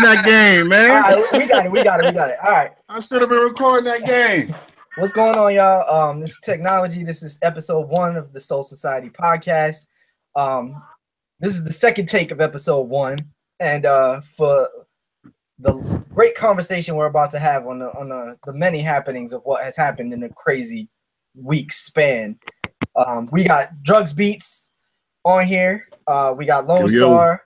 recording that game, man. All right, we got it. We got it. We got it. All right. I should have been recording that game. What's going on, y'all? Um, this is Tecknowledgy. This is episode one of the Soul Society podcast. Um, this is the second take of episode one, and uh, for the great conversation we're about to have on the on the, the many happenings of what has happened in a crazy week span. Um, we got drugs beats on here. Uh, we got Lone Yo, yo. Star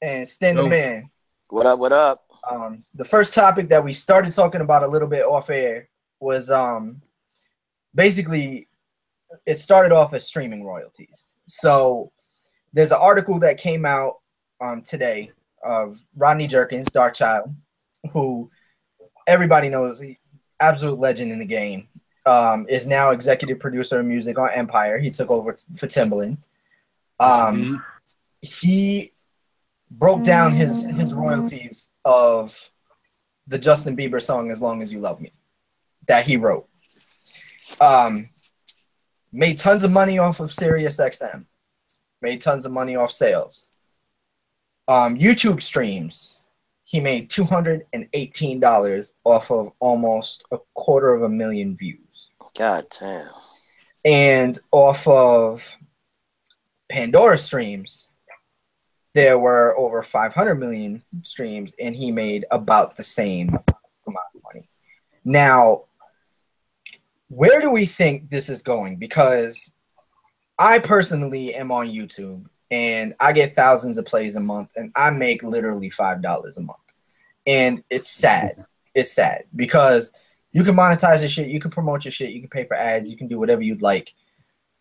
and Stan Da Man. What up? What up? Um, the first topic that we started talking about a little bit off air was um, basically it started off as streaming royalties. So there's an article that came out um, today of Rodney Jerkins, Darkchild, who everybody knows, absolute legend in the game, um, is now executive producer of music on Empire. He took over t- for Timbaland. Um, he broke down his his royalties of the Justin Bieber song "As Long as You Love Me" that he wrote. Um, made tons of money off of Sirius XM. Made tons of money off sales. Um, YouTube streams. He made two hundred and eighteen dollars off of almost a quarter of a million views God damn. and off of Pandora streams, there were over 500 million streams, and he made about the same amount of money. Now, where do we think this is going? Because I personally am on YouTube, and I get thousands of plays a month, and I make literally five dollars a month, and it's sad. It's sad because you can monetize your shit, you can promote your shit, you can pay for ads, you can do whatever you'd like.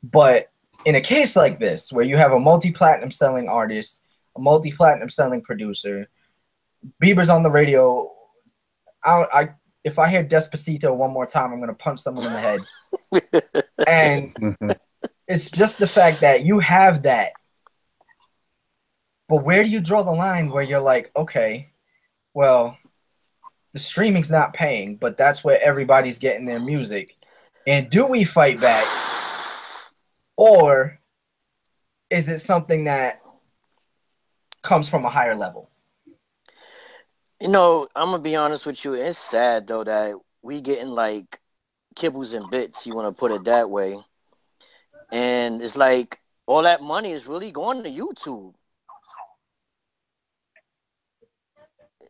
But in a case like this, where you have a multi-platinum selling artist, a multi-platinum selling producer, Bieber's on the radio. I, I if I hear Despacito one more time, I'm gonna punch someone in the head. and mm-hmm. it's just the fact that you have that. But where do you draw the line where you're like, okay, well, the streaming's not paying, but that's where everybody's getting their music. And do we fight back? Or is it something that comes from a higher level? You know, I'm gonna be honest with you. It's sad though that we getting like kibbles and bits. You want to put it that way, and it's like all that money is really going to YouTube.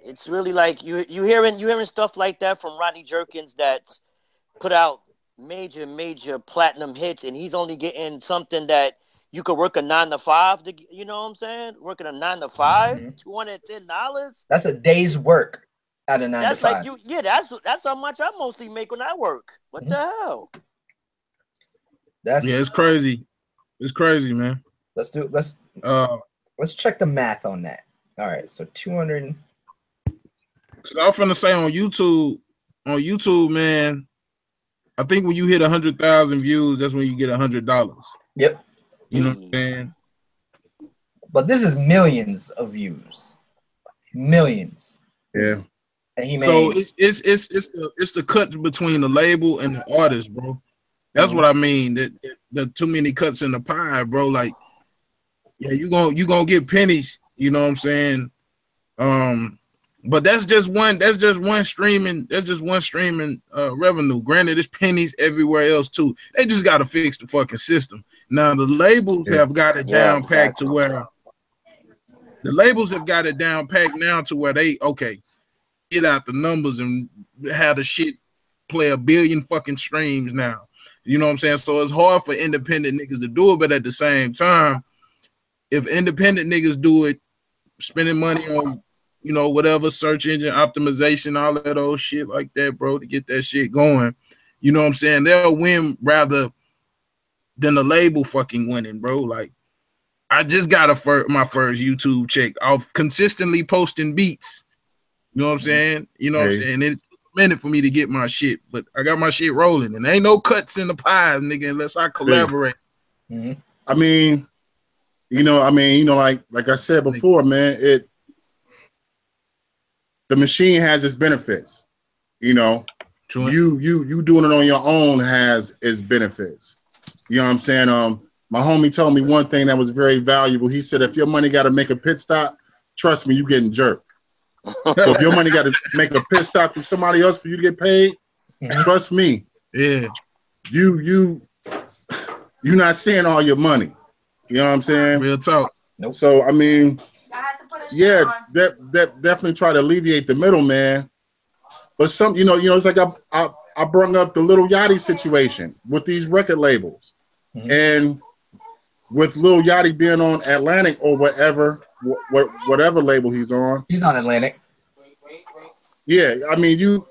It's really like you you hearing you hearing stuff like that from Rodney Jerkins that's put out major major platinum hits, and he's only getting something that you could work a nine to five. To, you know what I'm saying? Working a nine to 5 Mhm. two hundred ten dollars. That's a day's work out of nine That's to five. like you, yeah. That's that's how much I mostly make when I work. What the hell? That's Yeah, it's crazy. It's crazy, man. let's do let's Uh, let's check the math on that. All right, so two hundred. so I'm finna say on YouTube, on YouTube, man. I think when you hit a hundred thousand views, that's when you get a hundred dollars. Yep, You know what I'm saying? but this is millions of views, millions, Yeah. and he made. So it's it's it's it's the it's the cut between the label and the artist, bro. That's what I mean. That that- the too many cuts in the pie, bro. Like, yeah, you gonna you gonna get pennies. You know what I'm saying? Um, but that's just one. That's just one streaming. That's just one streaming uh, revenue. Granted, there's pennies everywhere else too. They just gotta fix the fucking system. Now the labels Yeah. have got it Yeah, down packed to where the labels have got it down packed now to where they okay get out the numbers and have the shit play a billion fucking streams now. You know what I'm saying? So it's hard for independent niggas to do it, but at the same time, if independent niggas do it, spending money on, you know, whatever search engine optimization, all that old shit like that, bro, to get that shit going, you know what I'm saying? They'll win rather than the label fucking winning, bro. Like, I just got a fir- my first YouTube check off consistently posting beats. You know what I'm saying? You know what I'm saying? It took a minute for me to get my shit, but I got my shit rolling, and ain't no cuts in the pies, nigga, unless I collaborate. Mhm. I mean, you know, I mean, you know, like like I said before, man, it the machine has its benefits. You know, True. you you you doing it on your own has its benefits. You know what I'm saying? Um, my homie told me one thing that was very valuable. He said, if your money got to make a pit stop, trust me, you getting jerked. So if your money got to make a pit stop to somebody else for you to get paid, Mhm. trust me, Yeah. you you you're not seeing all your money. You know what I'm saying? Real talk. So I mean, yeah, that that definitely try to alleviate the middleman. But some, you know, you know, it's like I I, I brought up the Lil Yachty situation with these record labels, Mhm. and with Lil Yachty being on Atlantic or whatever, what whatever label he's on. He's on Atlantic. Yeah, I mean, you.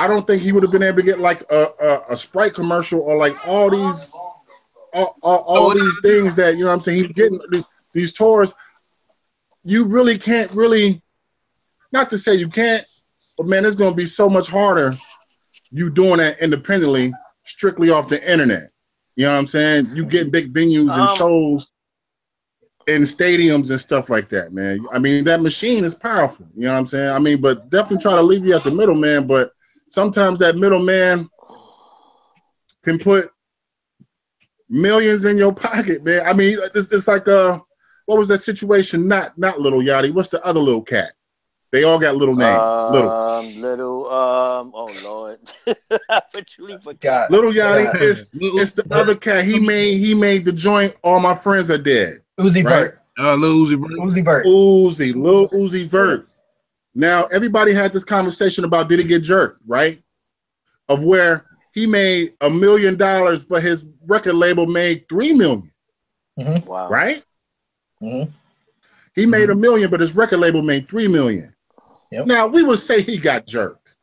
I don't think he would have been able to get like a, a, a Sprite commercial or like all these all, all, all these things that you know what I'm saying he's getting these, these tours. You really can't really, not to say you can't, but man, it's going to be so much harder. You doing that independently, strictly off the internet. You know what I'm saying? You getting big venues and Um, shows in stadiums and stuff like that, man. I mean, that machine is powerful. You know what I'm saying? I mean, but definitely try to leave you at the middleman. But sometimes that middleman can put millions in your pocket, man. I mean, it's, it's like uh, what was that situation? Not not Lil Yachty. What's the other little cat? They all got little names. little Um, little, um, oh Lord, I truly forgot. Lil Yachty. Yeah. It's it's the other cat. He made he made the joint. All my friends are dead. Uzi Right. Vert. Uh, Lil Uzi Vert. Uzi Vert. Uzi, Lil Uzi Vert. Now everybody had this conversation about did he get jerked, right? Of where he made a million dollars, but his record label made three million, Wow. right? Mhm. He made a million, but his record label made three million. Yep. Now we would say he got jerked.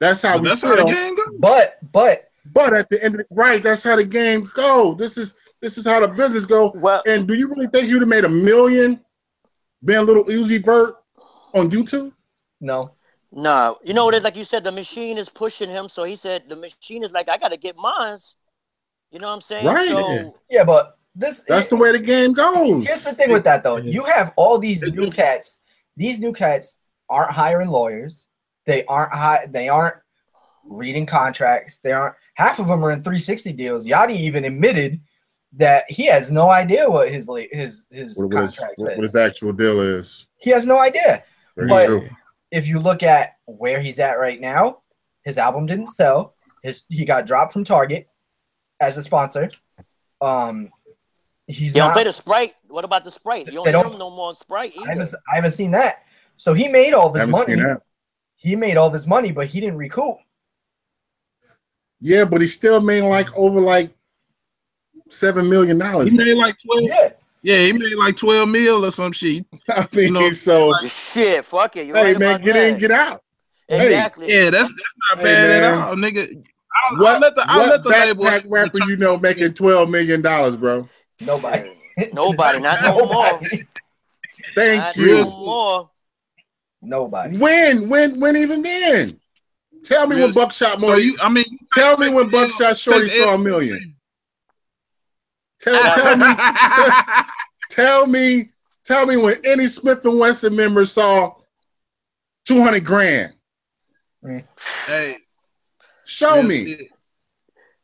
That's how we That's feel. how the game goes. But but But at the end of the right, that's how the game go. This is this is how the business go. Well, And do you really think you'd have made a million being a Lil Uzi Vert on YouTube? no. nah, you know what it is? Like you said, the machine is pushing him. So he said, the machine is like, I got to get mines. You know what I'm saying? Right. So, Yeah, but this That's the way the game goes. Here's the thing with that though. You have all these new cats. These new cats aren't hiring lawyers. They aren't hi- they aren't reading contracts. They aren't half of them are in 360 deals. Yachty even admitted that he has no idea what his his his What, what, contract what, says. what his actual deal is. he has no idea. Very But- true. If you look at where he's at right now, his album didn't sell. His he got dropped from Target as a sponsor. Um he's they don't not play the Sprite. What about the Sprite? You don't They don't- him no more on Sprite I haven't, I haven't seen that. So he made all of his money. He made all of his money, but he didn't recoup. Yeah, but he still made like over like seven million dollars. He made like twelve. Yeah. Yeah, he made like twelve mil or some shit. I mean, You know, so Shit, fuck it. You're hey right man, about get that. in, get out. Exactly. Yeah, that's that's not Hey, bad man. at all, nigga. I'll, What, I'll let the I'll what let the label backpack rapper you know making twelve million dollars, bro? Nobody. Nobody. Not no more. Nobody. Thank Not you. no more. Nobody. When, when, when even then? Tell me when Yes. Buckshot So you, I mean, tell me when Buckshot Shorty saw a million. Tell, tell me, tell me, tell me when any Smif-N-Wessun member saw two hundred grand. hey, Show me. shit.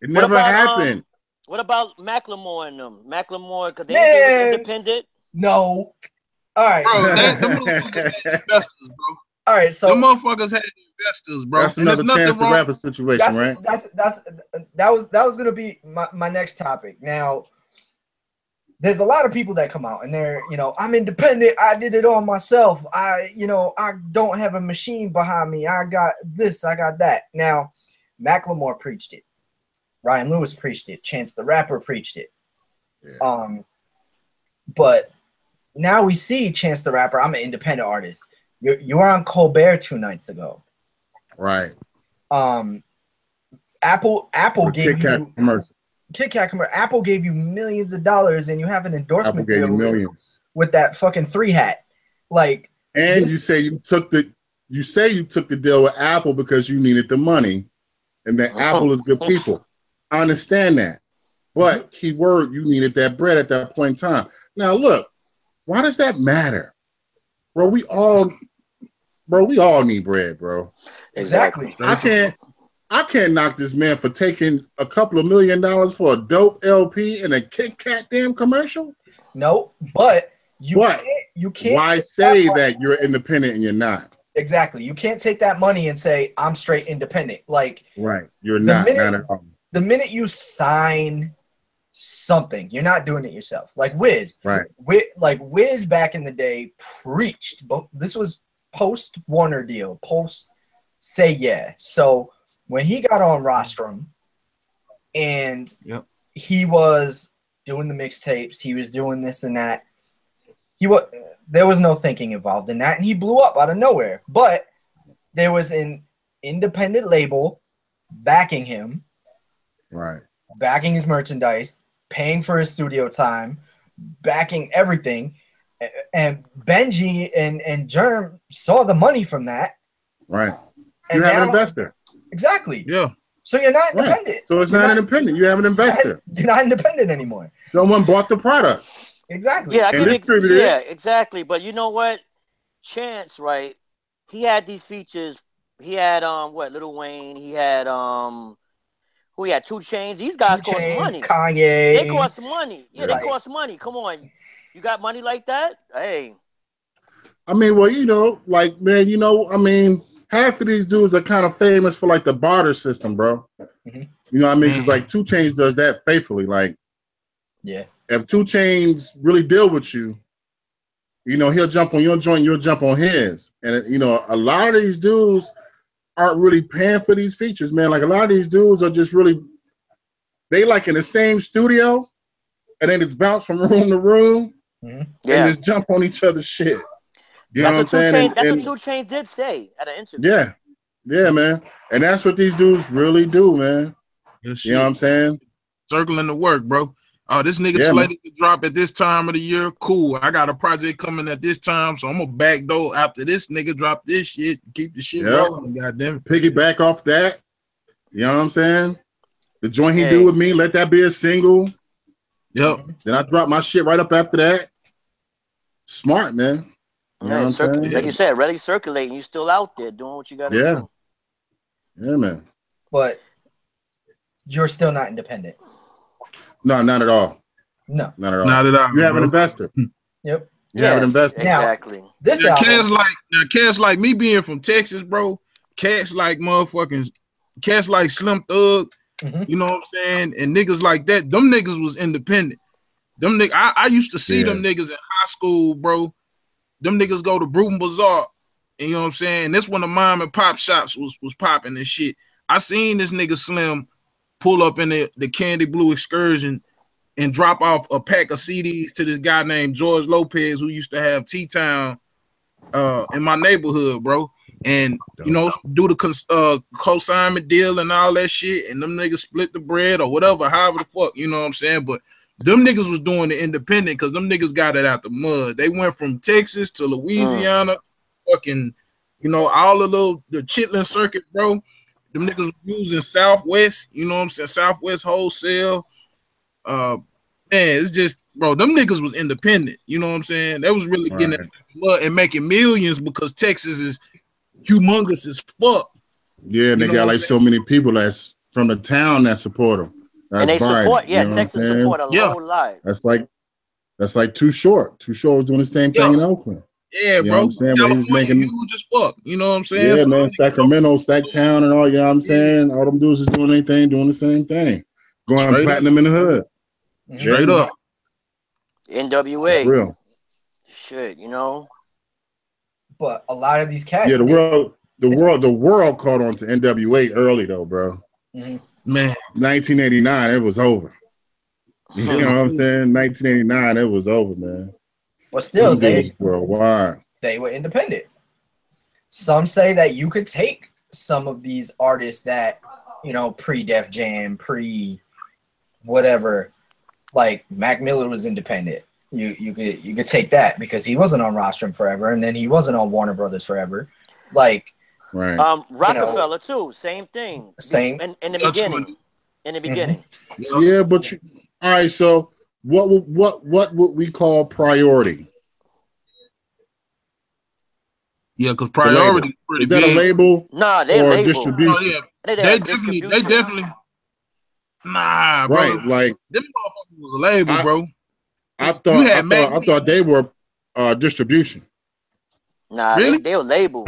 It never about, um, happened. What about Macklemore and them? Macklemore, because they, Man. was independent. No. All right. Bro, that, them investors, bro. All right, So the motherfuckers had investors, bro. That's And there's another nothing chance to wrong- a situation, that's right? that's that's that was that was gonna be my, my next topic. Now, there's a lot of people that come out and they're you know I'm independent. I did it all myself. I you know I don't have a machine behind me. I got this. I got that. Now, Macklemore preached it. Ryan Lewis preached it. Chance the Rapper preached it. Yeah. Um, but now we see Chance the Rapper. I'm an independent artist. You you were on Colbert two nights ago. Right. Um, Apple Apple The gave Kit Kat you commercial. Kit Kat commercial. Apple gave you millions of dollars, and you have an Apple endorsement gave you deal millions. with that fucking three hat. Like, And you say you took the you say you took the deal with Apple because you needed the money, and that Apple is good people. I understand that, but mm-hmm. keyword you needed that bread at that point in time. Now look, why does that matter, bro? We all, bro, we all need bread, bro. exactly. I can't. I can't knock this man for taking a couple of million dollars for a dope LP and a Kit Kat damn commercial. No, but You But can't. You can't. Why say money- that you're independent and you're not? Exactly. You can't take that money and say I'm straight independent. Like Right. You're not. minute- not at all. The minute you sign something, you're not doing it yourself. Like Wiz, Right. Wiz like Wiz back in the day preached, but this was post Warner deal, post say yeah. So when he got on Rostrum and Yep. he was doing the mixtapes, he was doing this and that. He was there was no thinking involved in that, and he blew up out of nowhere. But there was an independent label backing him Right. backing his merchandise, paying for his studio time, backing everything. And Benji and, and Germ saw the money from that. Right. And You have now- an investor. Exactly. Yeah. So you're not Right. independent. So it's You're not independent. You have an investor. You're not independent anymore. Someone bought the product. Exactly. Yeah, I And give you, distributed it. yeah, exactly. But you know what? Chance, right? He had these features. He had um what Lil Wayne. He had um who had two chains. These guys Two cost Chainz, money. Kanye. They cost money. Yeah, Right. they cost money. Come on, you got money like that? Hey, I mean, well, you know, like man, you know, I mean, half of these dudes are kind of famous for like the barter system, bro. Mhm. You know what I mean? Because Mhm. like Two Chainz does that faithfully. Like Yeah. if Two Chainz really deal with you, you know, he'll jump on your joint, you'll jump on his. And you know, a lot of these dudes aren't really paying for these features, man. Like a lot of these dudes are just really they like in the same studio, and then it's bounce from room to room mm-hmm. yeah. and just jump on each other's shit. You know that's what I'm saying? Chainz. And- That's and- what Two Chainz did say at an interview. yeah, yeah, man. And that's what these dudes really do, man. Good You know what I'm saying? Circling the work, bro. Oh, this nigga Yeah, man. slated to drop at this time of the year. Cool. I got a project coming at this time, so I'm gonna backdoor after this nigga drop this shit. Keep the shit Yeah. rolling. Goddamn it. Piggyback off that. You know what I'm saying? The joint he Hey. do with me, let that be a single. Yep. Then I drop my shit right up after that. Smart, man. You Yeah, circ- like you said, really circulating. You still out there doing what you got to Yeah. do. Yeah, man. But you're still not independent. No, not at all. No. Not at all. Not at all. you have an investor. Yep. You have an Yes, investor. Now- Exactly. This Now, album. cats like now, cats like me being from Texas, bro. Cats like motherfucking cats like Slim Thug. Mhm. You know what I'm saying? And niggas like that. Them niggas was independent. Them niggas. I, I used to see Yeah. them niggas in high school, bro. Them niggas go to Bruton Bazaar. And you know what I'm saying? This when the mom and pop shops was was popping and shit. I seen this nigga Slim pull up in the, the Candy Blue excursion and drop off a pack of CDs to this guy named George Lopez who used to have T Town uh in my neighborhood, bro. And you know, do the cons- uh consignment deal and all that shit, and them niggas split the bread or whatever, however the fuck, you know what I'm saying? But them niggas was doing the independent because them niggas got it out the mud. They went from Texas to Louisiana, fucking, you know, all the little the Chitlin circuit, bro. Them niggas was using Southwest, you know what I'm saying? Southwest wholesale. Uh man, it's just bro, them niggas was independent, you know what I'm saying? They was really getting it Right. out the and making millions because Texas is humongous as fuck. Yeah, and You they got what I'm like so many people that's from the town that support them. and they support, yeah, Texas support a Yeah. whole lot. That's like that's like too short. Too short was doing the same thing Yeah. in Oakland. Yeah, You know bro. what I'm saying? But he was making- huge as fuck. You know what I'm saying? Yeah, So, man. Sacramento, Sac Town, and all. You know what I'm saying? All them dudes is doing anything, doing the same thing. Going Straight platinum in the hood. Straight up. NWA, For real. shit, you know. But a lot of these cats. Yeah, the world, the world, the world caught on to NWA early though, bro. Mhm. Man. 1989, it was over. You know what I'm saying? 1989, it was over, man. But still, they worldwide. they were independent. Some say that you could take some of these artists that, you know, pre Def Jam, pre whatever, like Mac Miller was independent. You you could you could take that because he wasn't on Rostrum forever, and then he wasn't on Warner Brothers forever. Like Right. Um, Rockefeller too, same thing. Same. in, in the That's beginning. funny. In the beginning, yeah, but you, all right. So what would what what would we call priority? Yeah, because priority is pretty Is that big. a label nah, they or label. distribution? Oh, yeah. They, They have definitely, they definitely. Nah, bro. Right. Like Them motherfuckers was a label, I- bro. I thought, I thought, Mac I thought they were uh, distribution. Nah, Really? they, they'll label.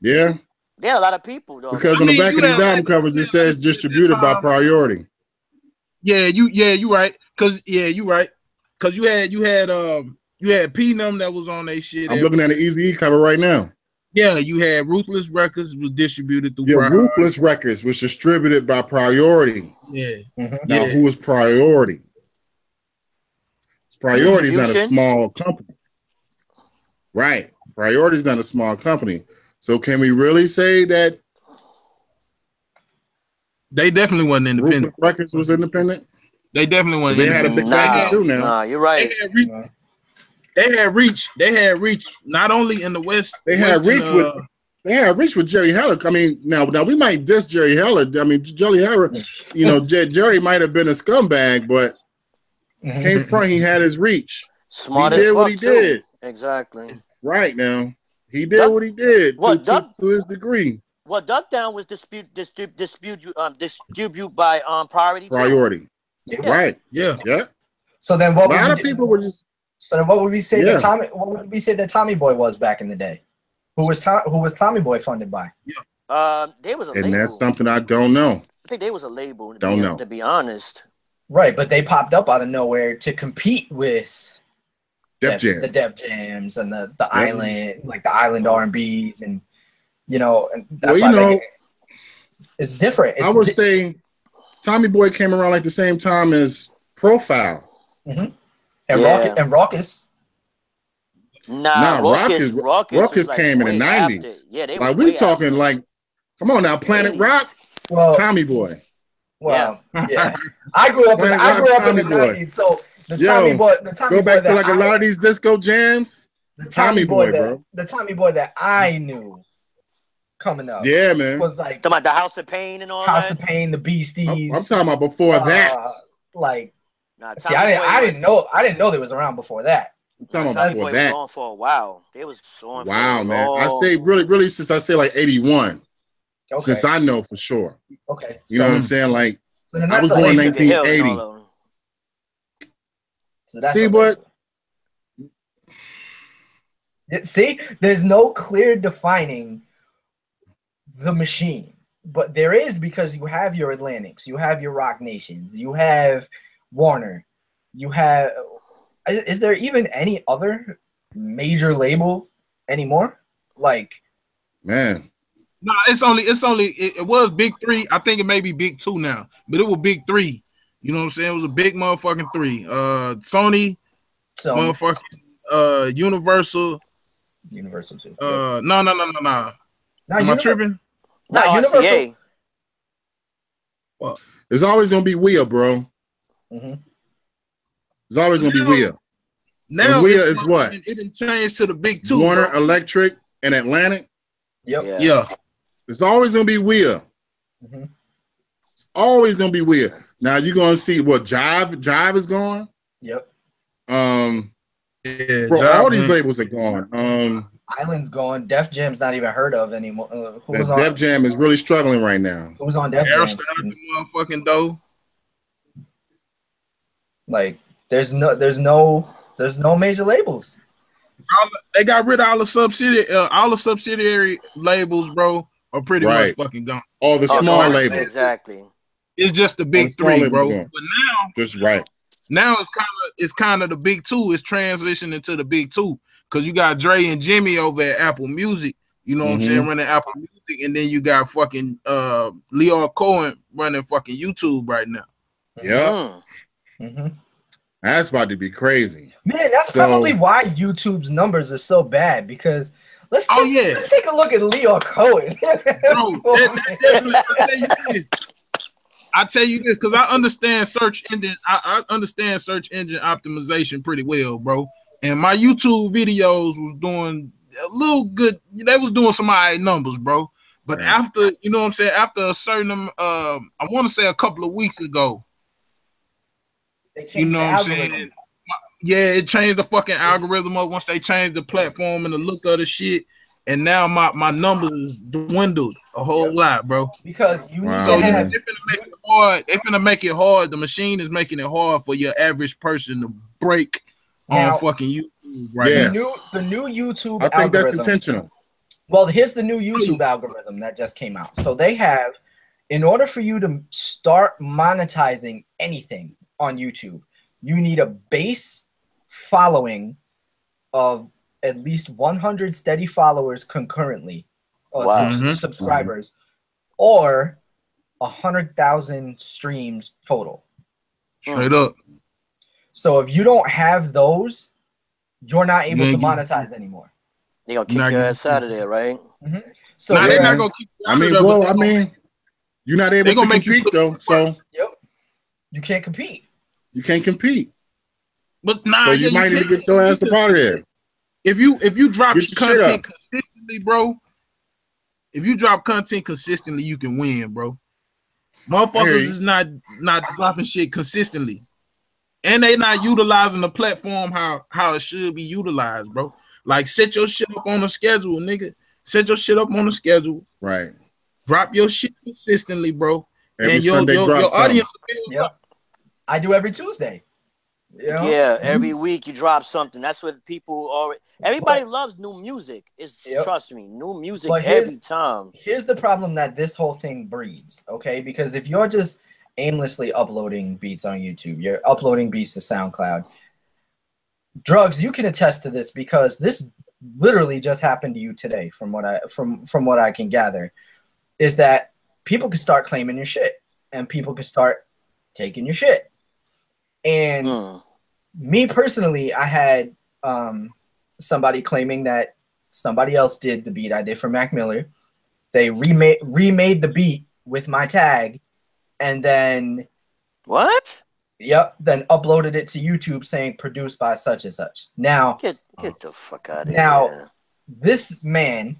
Yeah, There are a lot of people though. because I on the back of these have- album covers it says distributed by priority. Yeah, you yeah, you right. Cause yeah, you right. Cause you had you had um you had P Num that was on their shit. I'm looking at an Eazy cover right now. yeah, you had Ruthless Records was distributed through Yeah, Priority. Ruthless Records was distributed by Priority. Yeah, Mhm. Now, Yeah. who is Priority? Priority is not a small company. Right. Priority is not a small company. So can we really say that they definitely wasn't independent. Ruthless Records was independent? They definitely wasn't. They had a big nah, backing too now. nah, you're They right. had reach. They had reach. They had reach. Not only in the West. They had Western, reach with- uh, They had reached with Jerry Heller. I mean, now now we might diss Jerry Heller. I mean, Jerry Heller, you know, Jer- Jerry might have been a scumbag, but came front, he had his reach. Smart He as did fuck what he too. did. Exactly. Right now. He did Duck- what he did to, What, to, Duck- to his degree. Well, Duck Down was dispute dispute dispute um distribute by um priority. Priority. Yeah. Right. yeah. Yeah. So then, what would lot we of do- people were just So then, what would we say Yeah. that Tommy? What would we say that Tommy Boy was back in the day? Who was Tom, Who was Tommy Boy funded by? Yeah. Um, they was a and label. that's something I don't know. I think they was a label. To Don't be, know. To be honest. Right, but they popped up out of nowhere to compete with Def the- Jam. the Def Jams, and the the Yeah. Island, like the Island R and B's, and you know, and that's Well, you why know, get- it's different. It's I would di- say Tommy Boy came around like the same time as Profile. Mm-hmm. and Yeah. Rocket and Rawkus. Nah, Nah, Rawkus, Rawkus- Rawkus, Rawkus like came in the 90s. after. Yeah, they Like was we way talking after. like, come on now, Planet 80s. Rock, Well, Tommy Boy. well, yeah. I grew up in Planet I grew up in the Boy. nineties, so the Yo, Tommy Boy, the Tommy Boy. Go back Boy to like a I- lot of these disco jams. the Tommy, Tommy boy, Boy, that bro. the Tommy Boy that I knew coming up Yeah, man. was like Talking about the House of Pain and all House that. of Pain, the Beasties. I'm, I'm talking about before uh, that. Like, Nah, see, I didn't, I didn't know, I didn't know they was around before that. I'm talking Tommy about Boy before was that. on for a while. They was on. Wow, a man. I say really, really since I say like 81, Okay, since I know for sure. okay. You know what I'm saying? Like, so I was born label. Took the hill and 1980. So See what- label. See, there's no clear defining the machine, but there is because you have your Atlantics, you have your Roc Nations, you have Warner, you have. Is, is there even any other major label anymore? Like, man, No, it's only it's only it, it was big three. I think it may be big two now, but it was big three. You know what I'm saying? It was a big motherfucking three. Uh, Sony, so motherfucking uh, Universal. Universal too. Uh, no, no, no, no, no. Now, Am I tripping? Nah, Nah, Universal- RCA. it's always gonna be Wheel, bro. Mhm. It's always gonna be No. Wheel. Now Wheel is what? It didn't change to the big two. Warner bro. Electric and Atlantic. Yep. Yeah. Yeah, It's always gonna be Wheel. Mhm. It's always gonna be Wheel. Now you're gonna see what Jive Jive is gone. Yep. Um, yeah. bro, Jive all these went- labels are gone. Um, Island's gone. Def Jam's not even heard of anymore. Uh, who was on? Def Jam is really struggling right now. Who was on Def Jam? Aerostar the motherfucking dough. Like, there's no, there's no, there's no major labels. All They got rid of all the subsidiary, uh, all the subsidiary labels, bro, are pretty Right. much fucking gone. All the Oh, small no, labels, Exactly. It's just the big the three, bro. gone. But now, just right. now it's kind of it's kind of the big two. It's transitioning to the big two because you got Dre and Jimmy over at Apple Music. You know what I'm Mhm. saying, running Apple Music, and then you got fucking uh Lyor Cohen running fucking YouTube right now. Yeah, Mm. hmm that's about to be crazy. Man, that's So- probably why YouTube's numbers are so bad because let's take, Oh, yeah. let's take a look at Lyor Cohen. Bro, that, that definitely, I tell you this. I tell you this because I understand search engine. I, I understand search engine optimization pretty well, bro. And my YouTube videos was doing a little good. They was doing some high numbers, bro. But Right. after you know what I'm saying, after a certain um, um, I want to say a couple of weeks ago, They you know what I'm algorithm. saying? Yeah, it changed the fucking algorithm up once they changed the platform and the look of the shit. And now my, my numbers dwindled a whole lot, bro. because you Wow. need So to they have finna make it hard. They're finna make it hard. The machine is making it hard for your average person to break Now- on fucking YouTube YouTube right Yeah. The new the new YouTube I think that's intentional. Well, here's the new YouTube algorithm that just came out. So they have, in order for you to start monetizing anything on YouTube, you need a base following of at least 100 steady followers concurrently, or Wow. subs- Mhm. subscribers, or hundred thousand streams total. Straight up. So if you don't have those, you're not able Yeah, to monetize anymore. They gonna kick Not your ass out of there, right? Mm-hmm. So nah, you're- they're not gonna keep you I mean, of there, well, I mean, you're not able to make you compete put- though, so Yep. You can't compete. you can't compete. but nah, so yeah, you might need to get your ass up out of there. If you if you drop your content up. consistently, bro. If you drop content consistently, you can win, bro. Motherfuckers Hey. is not not dropping shit consistently, and they not utilizing the platform how how it should be utilized, bro. Like set your shit up on a schedule, nigga. Set your shit up on a schedule. Right. Drop your shit consistently, bro. Every and your Sunday your, your something. audience will build Yep. I do every Tuesday. You know? Yeah, every week you drop something. That's what people already. Everybody loves new music. It's Yep. trust me, new music But every time. Here's the problem that this whole thing breeds, okay? Because if you're just aimlessly uploading beats on YouTube, you're uploading beats to SoundCloud. Drugs, you can attest to this because this literally just happened to you today from what I from from what I can gather is that people can start claiming your shit and people can start taking your shit. And Mm. me personally, I had um, somebody claiming that somebody else did the beat I did for Mac Miller. They remade remade the beat with my tag, and then What? yep, then uploaded it to YouTube saying produced by such and such. Now Get get the fuck out of Now- here. Now this man,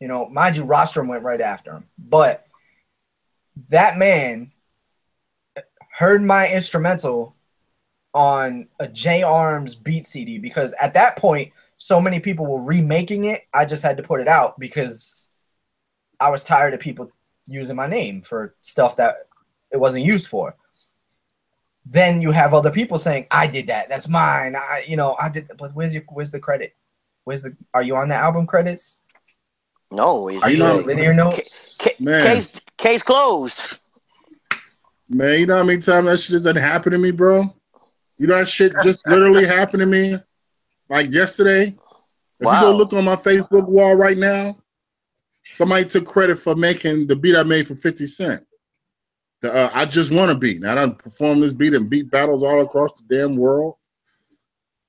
you know, mind you, Rostrum went right after him, but that man heard my instrumental on a J Arms beat CD because at that point, so many people were remaking it. I just had to put it out because I was tired of people using my name for stuff that it wasn't used for. Then you have other people saying, "I did that. That's mine. I, you know, I did." But where's your, where's the credit? Where's the? Are you on the album credits? No, it's Are you know- on liner notes? Ca- Man. case case closed. Man, you know how many times that shit just doesn't happen to me, bro? You know that shit just literally happened to me like yesterday. If you go look on my Facebook wall right now, somebody took credit for making the beat I made for 50 Cent. The, uh, I just want to beat. Now I done performed this beat and beat battles all across the damn world.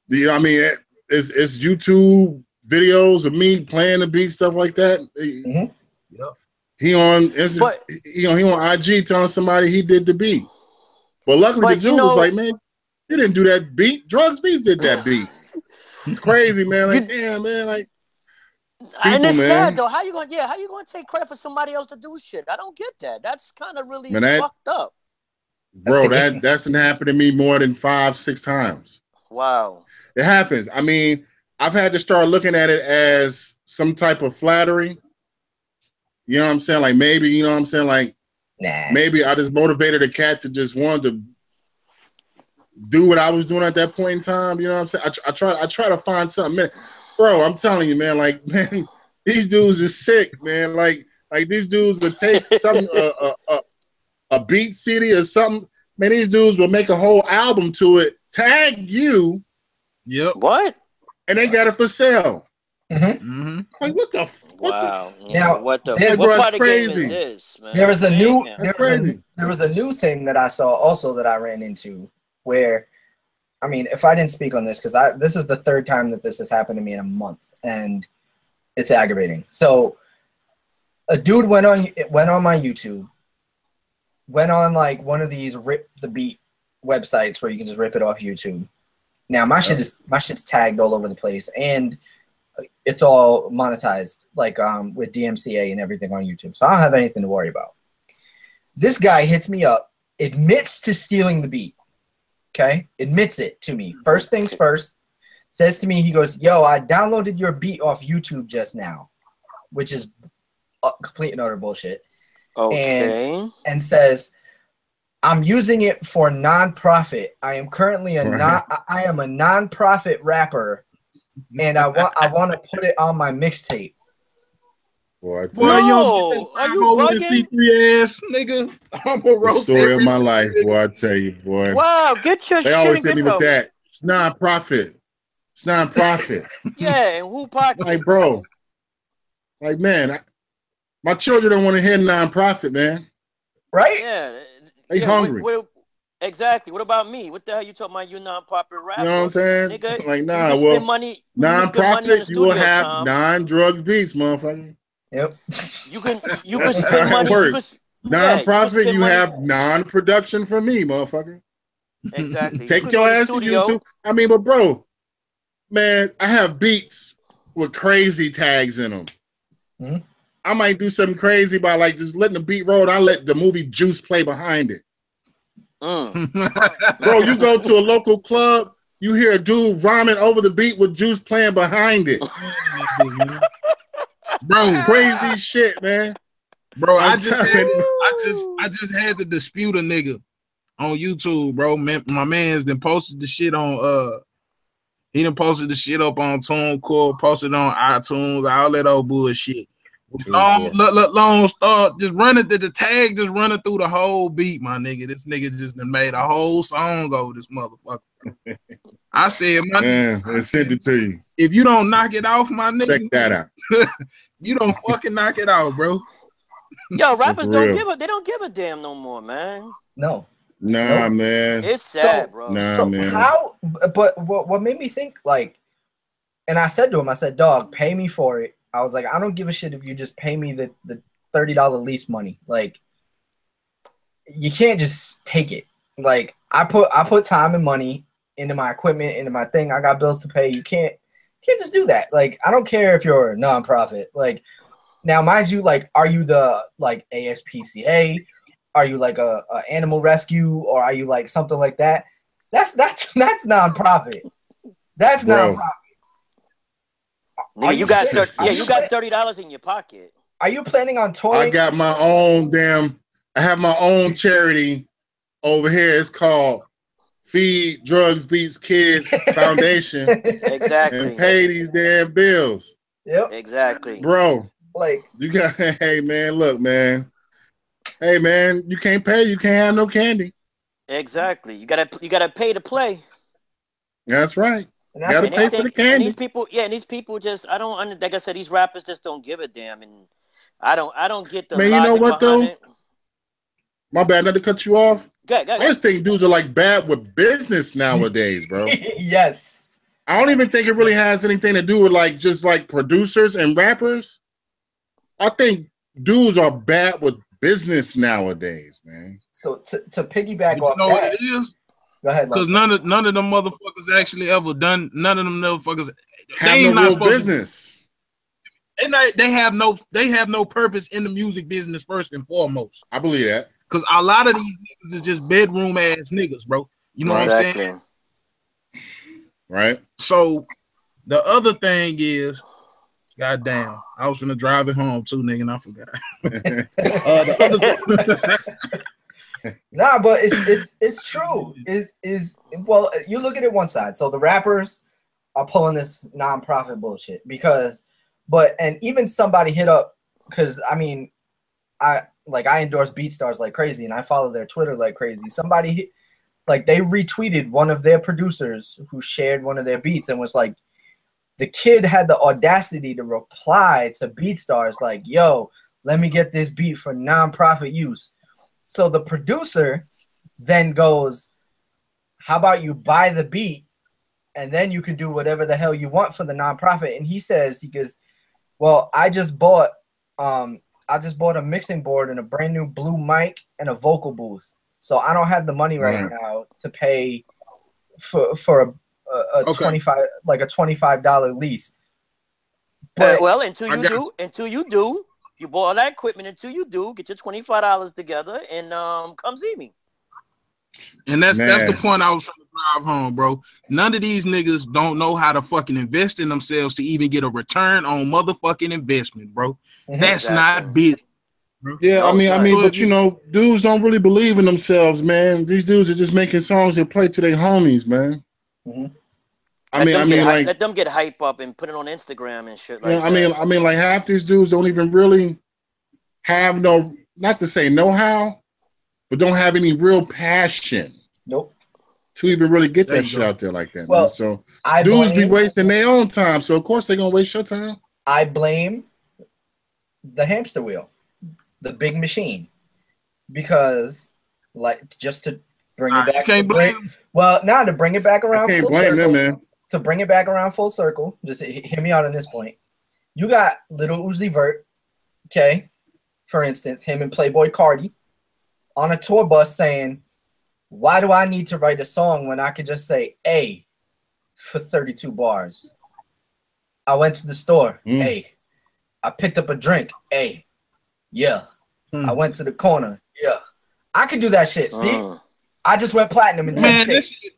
The I mean, it- it's, it's YouTube videos of me playing the beat, stuff like that. Mhm. He on Insta- But- he on he on IG telling somebody he did the beat. But luckily But the you dude was like, man, you didn't do that beat. Drugs beats did that beat. It's crazy, man. Like, damn, man. Like, and it's man. sad though. How you gonna yeah? How you gonna take credit for somebody else to do shit? I don't get that. That's kind of really Man, that- fucked up. bro, the that game. that's been happened to me more than five, six times. Wow. It happens. I mean, I've had to start looking at it as some type of flattery. You know what I'm saying? Like maybe, you know what I'm saying? Like Nah. maybe I just motivated a cat to just want to do what I was doing at that point in time. You know what I'm saying? I, I try I try to find something, man. Bro, I'm telling you, man. Like, man, these dudes are sick, man. Like, like these dudes will take some uh, uh, uh, a beat CD or something. Man, these dudes will make a whole album to it, tag you, Yep. What? and they got it for sale. Mm-hmm. It's like, what the? f- What the Wow. Now, Yeah, what the? there's- What part it's of game crazy. is this, man? There was a new there was a, crazy. there was a new thing that I saw also that I ran into where I mean if I didn't speak on this because I this is the third time that this has happened to me in a month and it's aggravating. So a dude went on went on my YouTube, went on like one of these rip the beat websites where you can just rip it off YouTube. Now my shit is my shit's tagged all over the place and it's all monetized like um with DMCA and everything on YouTube. So I don't have anything to worry about. This guy hits me up, admits to stealing the beat. Okay? Admits it to me. First things first, says to me, he goes, Yo, I downloaded your beat off YouTube just now, which is uh, complete and utter bullshit. Okay. And says, I'm using it for non-profit. I am currently a Right. non I am a non-profit rapper and I want I want to put it on my mixtape. Boy, I Boy, tell you, you No, don't are you get bugging? C3 ass nigga. I'm a the story of my life, nigga. boy. I tell you, boy. Wow, get your They shit always hit me with that. It's non-profit. It's non-profit. yeah, and who pocket? like, bro, like, man, I, my children don't want to hear non-profit, man. Right? yeah, They yeah, hungry. What, what, exactly. What about me? What the hell you talking about? You non-popular rapper? You know what I'm saying? Nigga, like, nah, can well, spend money. you can spend money on the non-profit, you will have time. non-drug beats, motherfucker. Yep. You can you can That's spend money. You can, s- yeah, Non-profit, spend you money- have non-production for me, motherfucker. exactly. Take can your go to the ass to. YouTube. I mean, but bro, man, I have beats with crazy tags in them. Mhm. I might do something crazy by like just letting the beat roll. And I let the movie Juice play behind it. Mm. Bro, you go to a local club, you hear a dude rhyming over the beat with Juice playing behind it. bro, Crazy shit, man. bro, I just, had. I just, I just had to dispute a nigga on YouTube, bro. Man, my man's then posted the shit on uh, he done posted the shit up on TuneCore, posted on iTunes, all that old bullshit. Long, TuneCore. long, long start, just running the, the tag, just running through the whole beat, my nigga. This nigga just done made a whole song over this motherfucker. I said, my nigga, Man, I sent it to you. if you don't knock it off, my nigga, Check that out. you don't fucking knock it out, bro. Yo, rappers don't give a they don't give a damn no more, man. No. Nah, man. It's sad, So- bro. Nah. so man. how? But what what made me think like, and I said to him, I said, "Dog, pay me for it." I was like, "I don't give a shit if you just pay me the the thirty dollar lease money. Like, you can't just take it. Like, I put I put time and money into my equipment, into my thing. I got bills to pay. You can't can't just do that. Like, I don't care if you're a nonprofit. Like, now, mind you, like, are you the like ASPCA? Are you like a, a animal rescue, or are you like something like that? That's that's that's nonprofit. That's Bro. nonprofit. Are you you got serious? thir- yeah, you you got thirty dollars in your pocket. Are you planning on I got my own damn. I have my own charity over here. It's called Feed Drugs Beats Kids Foundation Exactly. and pay these damn bills, yep. Exactly. bro. Like, You got hey man, look man. Hey man, you can't pay, you can't have no candy. Exactly. You gotta you gotta pay to play. That's right. and that's Gotta And, pay they for the think- and candy. these people, yeah, and these people just I don't under- like I said, these rappers just don't give a damn, and I don't I don't get the Man, you know what, though? it. My bad, not to cut you off. Go, go, I just think dudes are like bad with business nowadays, bro. yes. I don't even think it really has anything to do with like just like producers and rappers. I think dudes are bad with business nowadays, man. So to, to piggyback You off know what that, it is? go ahead. Because none of none of them motherfuckers actually ever done. None of them motherfuckers. Have ain't no not real supposed to- business. They not, they have no they have no purpose in the music business first and foremost. I believe that. Because a lot of these niggas is just bedroom ass niggas, bro. You know what I'm saying? Right? So the other thing is, goddamn, I was gonna drive it home too, nigga, and I forgot. Uh, the other Nah, but it's it's it's true. Is is well, you look at it one side. So the rappers are pulling this non-profit bullshit because, but and even somebody hit up because I mean, I like I endorse BeatStars like crazy and I follow their Twitter like crazy. Somebody like they retweeted one of their producers who shared one of their beats and was like, the kid had the audacity to reply to BeatStars like, "Yo, let me get this beat for non-profit use." So the producer then goes, How about you buy the beat and then you can do whatever the hell you want for the nonprofit? And he says, he goes, Well, I just bought um I just bought a mixing board and a brand new blue mic and a vocal booth. So I don't have the money right Right. now to pay for for a a, a Okay. 25 like a $25 lease. Uh, well, until you do, until you do, you buy all that equipment. Until you do, get your twenty five dollars together and um come see me. And that's that's the point I was trying to drive home, bro. None of these niggas don't know how to fucking invest in themselves to even get a return on motherfucking investment, bro. Mhm. That's Exactly. not business. Yeah, I mean, I mean, but you know, dudes don't really believe in themselves, man. These dudes are just making songs and play to their homies, man. Mhm. I mean, I mean, hy- like, let them get hype up and put it on Instagram and shit you like know, I mean. I mean, like half these dudes don't even really have no, not to say know how, but don't have any real passion Nope. to even really get There that shit go. out there like that. Well, man. So I dudes be wasting their own time, so of course they're gonna waste your time. I blame the hamster wheel, the big machine, because like just to bring it ah, I back. can't to bring- blame. well, now to bring it back I around. can't full blame circle, them, man. To bring it back around full circle, just he- hear me out on this point. You got Lil Uzi Vert, okay, for instance, him and Playboi Carti on a tour bus saying, "Why do I need to write a song when I could just say A for 32 bars?" I went to the store. Mm. A. I picked up a drink. A. Yeah. Hmm. I went to the corner. Yeah. I could do that shit. Steve. Mm. I just went platinum in 10 Man, this states.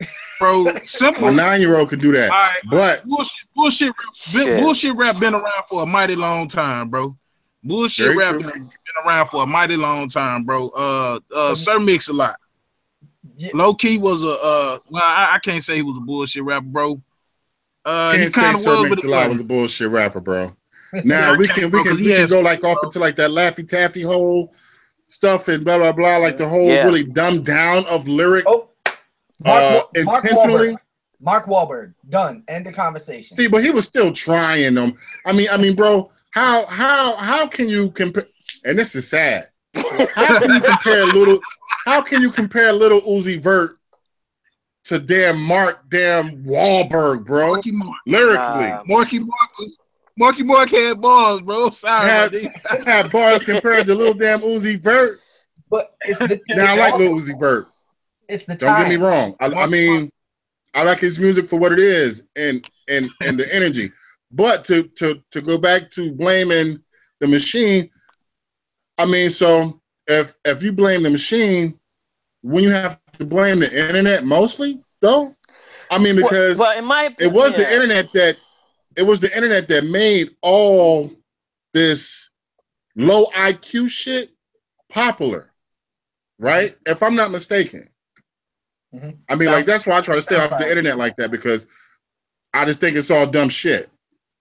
shit, bro, simple. A nine year old could do that, right, but bullshit, bullshit, Shit. bullshit rap been around for a mighty long time, bro. Bullshit Very rap been, been around for a mighty long time, bro. Uh, uh, Sir Mix-a-Lot. Yeah. Low key was a uh, well, I, I can't say he was a bullshit rapper, bro. Uh, he can't say kind of Sir was, but Mix he a Lot wasn't. a bullshit rapper, bro. Yeah, Now I we can't, can bro, we can, 'cause he we can has- go like off into like that Laffy Taffy whole stuff and blah blah blah, like the whole Yeah. really dumbed down of lyric. Oh, Mark, Uh, Mark intentionally? Wahlberg. Mark Wahlberg. Done. End the conversation. See, but he was still trying them. I mean, I mean, bro, how how how can you compare? And this is sad. How can you compare little? How can you compare Lil Uzi Vert to damn Mark damn Wahlberg, bro? Marky Mark. Lyrically, Nah. Marky Mark was Marky Mark had balls, bro. Sorry, Had- these- had bars compared to little damn Uzi Vert. but it's the Now I like Lil Uzi Vert. it's the Don't time. get me wrong. I, I mean, I like his music for what it is and and and the energy. But to to to go back to blaming the machine, I mean, so if if you blame the machine, when you have to blame the internet mostly, though, I mean, because well, in my it was the internet that it was the internet that made all this low IQ shit popular, right? If I'm not mistaken. Mhm. I mean, Sound- like that's why I try to stay off the internet like that because I just think it's all dumb shit.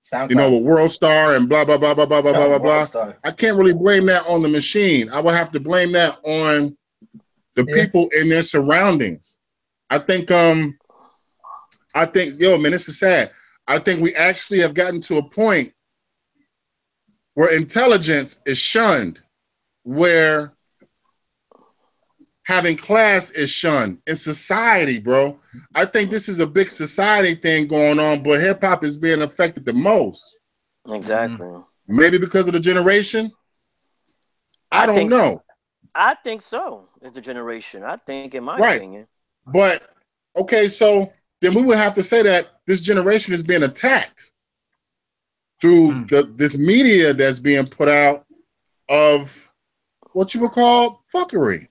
SoundCloud. You know, with World Star and blah blah blah blah blah blah blah blah blah. Worldstar. I can't really blame that on the machine. I would have to blame that on the Yeah. people in their surroundings. I think um I think yo man, this is sad. I think we actually have gotten to a point where intelligence is shunned, where having class is shunned in society, bro. I think this is a big society thing going on, but hip hop is being affected the most. Exactly. Maybe because of the generation. I, I don't think so. know. I think so. It's the generation. I think, in my Right. opinion. But okay, so then we would have to say that this generation is being attacked through Mm. the this media that's being put out of what you would call fuckery.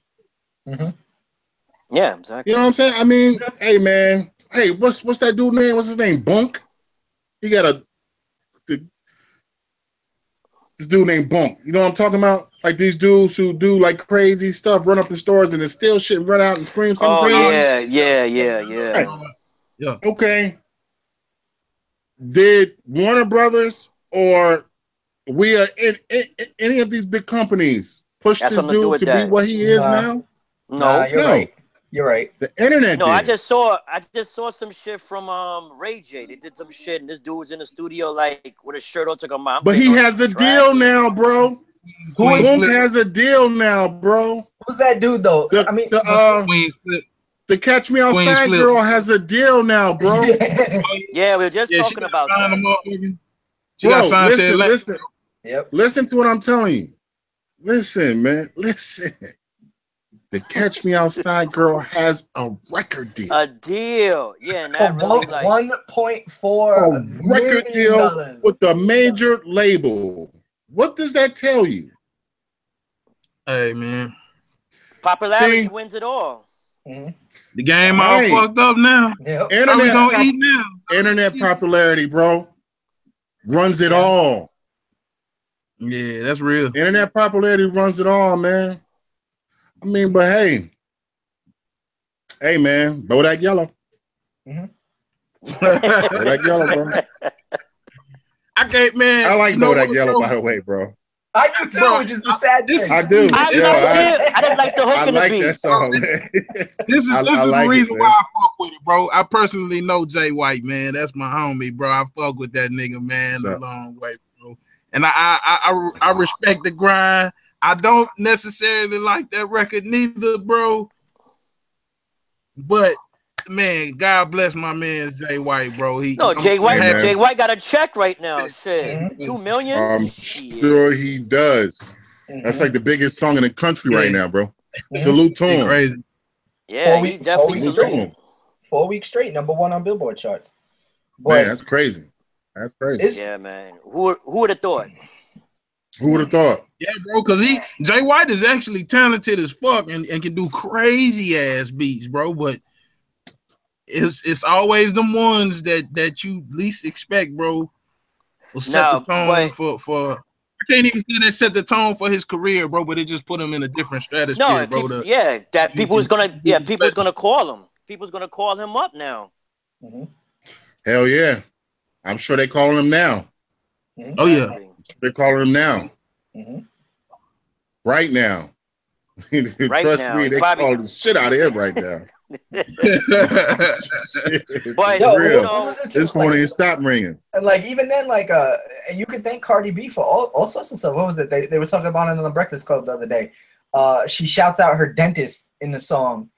Mm-hmm. Yeah, exactly. You know what I'm saying? I mean, hey man, hey, what's what's that dude name? What's his name? Bunk. He got a the, this dude named Bunk. You know what I'm talking about? Like these dudes who do like crazy stuff, run up in stores and then steal shit, and run out and scream something Oh crazy. yeah, yeah, yeah, yeah. Right. Okay. Did Warner Brothers or we are in, in, in any of these big companies push That's this something to do dude to be what he is Nah. now? No, Nah, you're no. right. You're right. The internet no. did. I just saw. I just saw some shit from um Ray J. They did some shit, and this dude was in the studio like with a shirt on, took a mom. but he has a deal now, bro. Queen Boom has a deal now, bro. Who's that dude though? The, I mean, the, uh, the Catch Me Outside Flip. girl has a deal now, bro. Yeah, we are just Yeah, talking about that. them up, nigga. She Bro, got signed to listen, listen, yep. listen to what I'm telling you. Listen, man, listen. The Catch Me Outside girl has a record deal. A deal. Yeah, and that really like. one point four a record deal dollars. with a major label. What does that tell you? Hey man, Popularity See? wins it all. Mhm. the game all Right. fucked up now. Yep. How we Internet, gonna pop- eat now? internet popularity, bro, runs it Yeah. all. Yeah, that's real. Internet popularity runs it all, man. I mean, but hey, hey, man, Bodak Yellow. Mhm. Bodak Yellow, bro. I can't, man. I like you know Bodak Yellow, by the way, bro. I do too, Bro, which is the sad this- thing. I do. I Yeah, liked I- it. I didn't like the hook I in the like beat. that song, man. This is I- this I is like the reason man. why I fuck with it, bro. I personally know Jay White, man. That's my homie, bro. I fuck with that nigga, man, What's a long way, bro. And I I, I I I respect the grind. I don't necessarily like that record neither, bro. But man, God bless my man Jay White, bro. He No, I'm- Jay White. happy- man. Jay White got a check right now. Shit, Mhm. two million. I'm Shit. sure he does. Mhm. That's like the biggest song in the country right Yeah. now, bro. Mhm. Salute to him. crazy. Yeah, Four he week- definitely four weeks Salute to four weeks straight, number one on Billboard charts. Man, that's crazy. That's crazy. Yeah, man. Who who would have thought? Who would have thought? Yeah, bro, because he Jay White is actually talented as fuck and, and can do crazy ass beats, bro. But it's it's always the ones that that you least expect, bro. Will set No, the tone but- for for. I can't even say that set the tone for his career, bro. But it just put him in a different stratosphere, No, bro. people, to- yeah, that people is gonna, yeah, can people was bet- gonna call him. People's gonna call him up now. Mhm. Hell yeah. I'm sure they call him now. Oh, yeah. Exactly. They're calling him now. Mhm. Right now. Trust now. me, they Probably- calling the shit out of him right now. But Yo, For real. you know, This phone ain't stop ringing. And like even then, like uh, you could thank Cardi B for all, all sorts of stuff. What was it? They, they were talking about it on the Breakfast Club the other day. Uh, she shouts out her dentist in the song,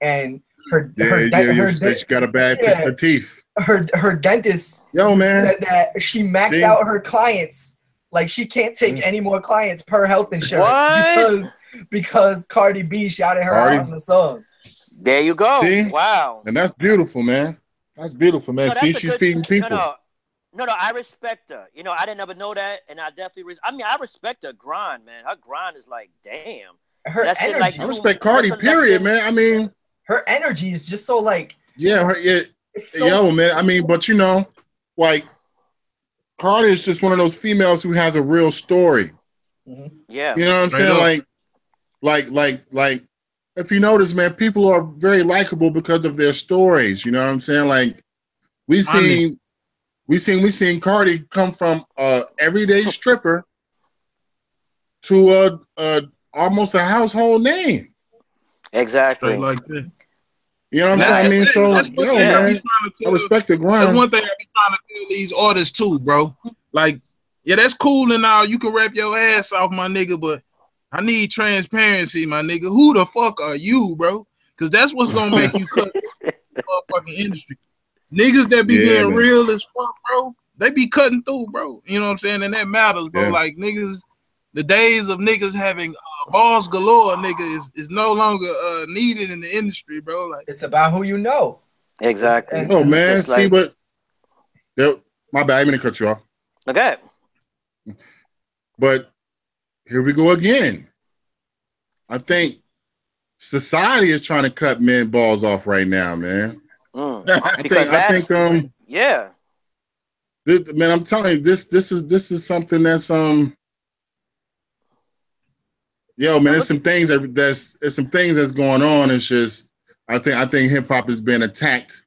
and her Yeah, her, yeah, de- yeah. her, said de- she got a bad Yeah. fix her teeth. her her dentist Yo, man. said that she maxed See? out her clients. Like she can't take Mm. any more clients per health insurance What? because because Cardi B shouted her Cardi- out on the song. there you go. See? Wow. And that's beautiful, man. That's beautiful, man. No, that's See, she's good- feeding people. No, no, no, no. I respect her. You know, I didn't ever know that, and I definitely. Res- I mean, I respect her grind, man. Her grind is like, damn. Her That's the, energy, like, I respect Cardi, Listen, period, get- man. I mean, her energy is just so like yeah, her, yeah, so yo, man. I mean, but you know, like Cardi is just one of those females who has a real story. Mm-hmm. Yeah. You know what I'm saying? Like, like, like, like. If you notice, man, people are very likable because of their stories. You know what I'm saying? Like, we I mean- seen, we seen, we seen Cardi come from a everyday stripper to a, a almost a household name. Exactly. Straight like that. You know what I'm saying? I mean, so That's yo, thing I man, I respect the ground. That's one thing I be trying to tell these artists too, bro. Like, yeah, that's cool and all. You can rap your ass off, my nigga, but I need transparency, my nigga. Who the fuck are you, bro? Because that's what's gonna make you cut the motherfucking industry. Niggas that be Yeah, being man. real as fuck, bro. They be cutting through, bro. You know what I'm saying? And that matters, bro. Yeah. Like niggas, the days of niggas having uh, balls galore, nigga, is, is no longer uh, needed in the industry, bro. Like, it's about who you know. Exactly. And- Oh man, just see, like- but there- my bad. I didn't mean to cut you off. Okay. But here we go again. I think society is trying to cut men balls off right now, man. Mm. I think, I think, um, Yeah. this, man, I'm telling you, this, this is, this is something that's, um, yo, man, there's some things that that's, there's some things that's going on. It's just, I think, I think hip hop is being attacked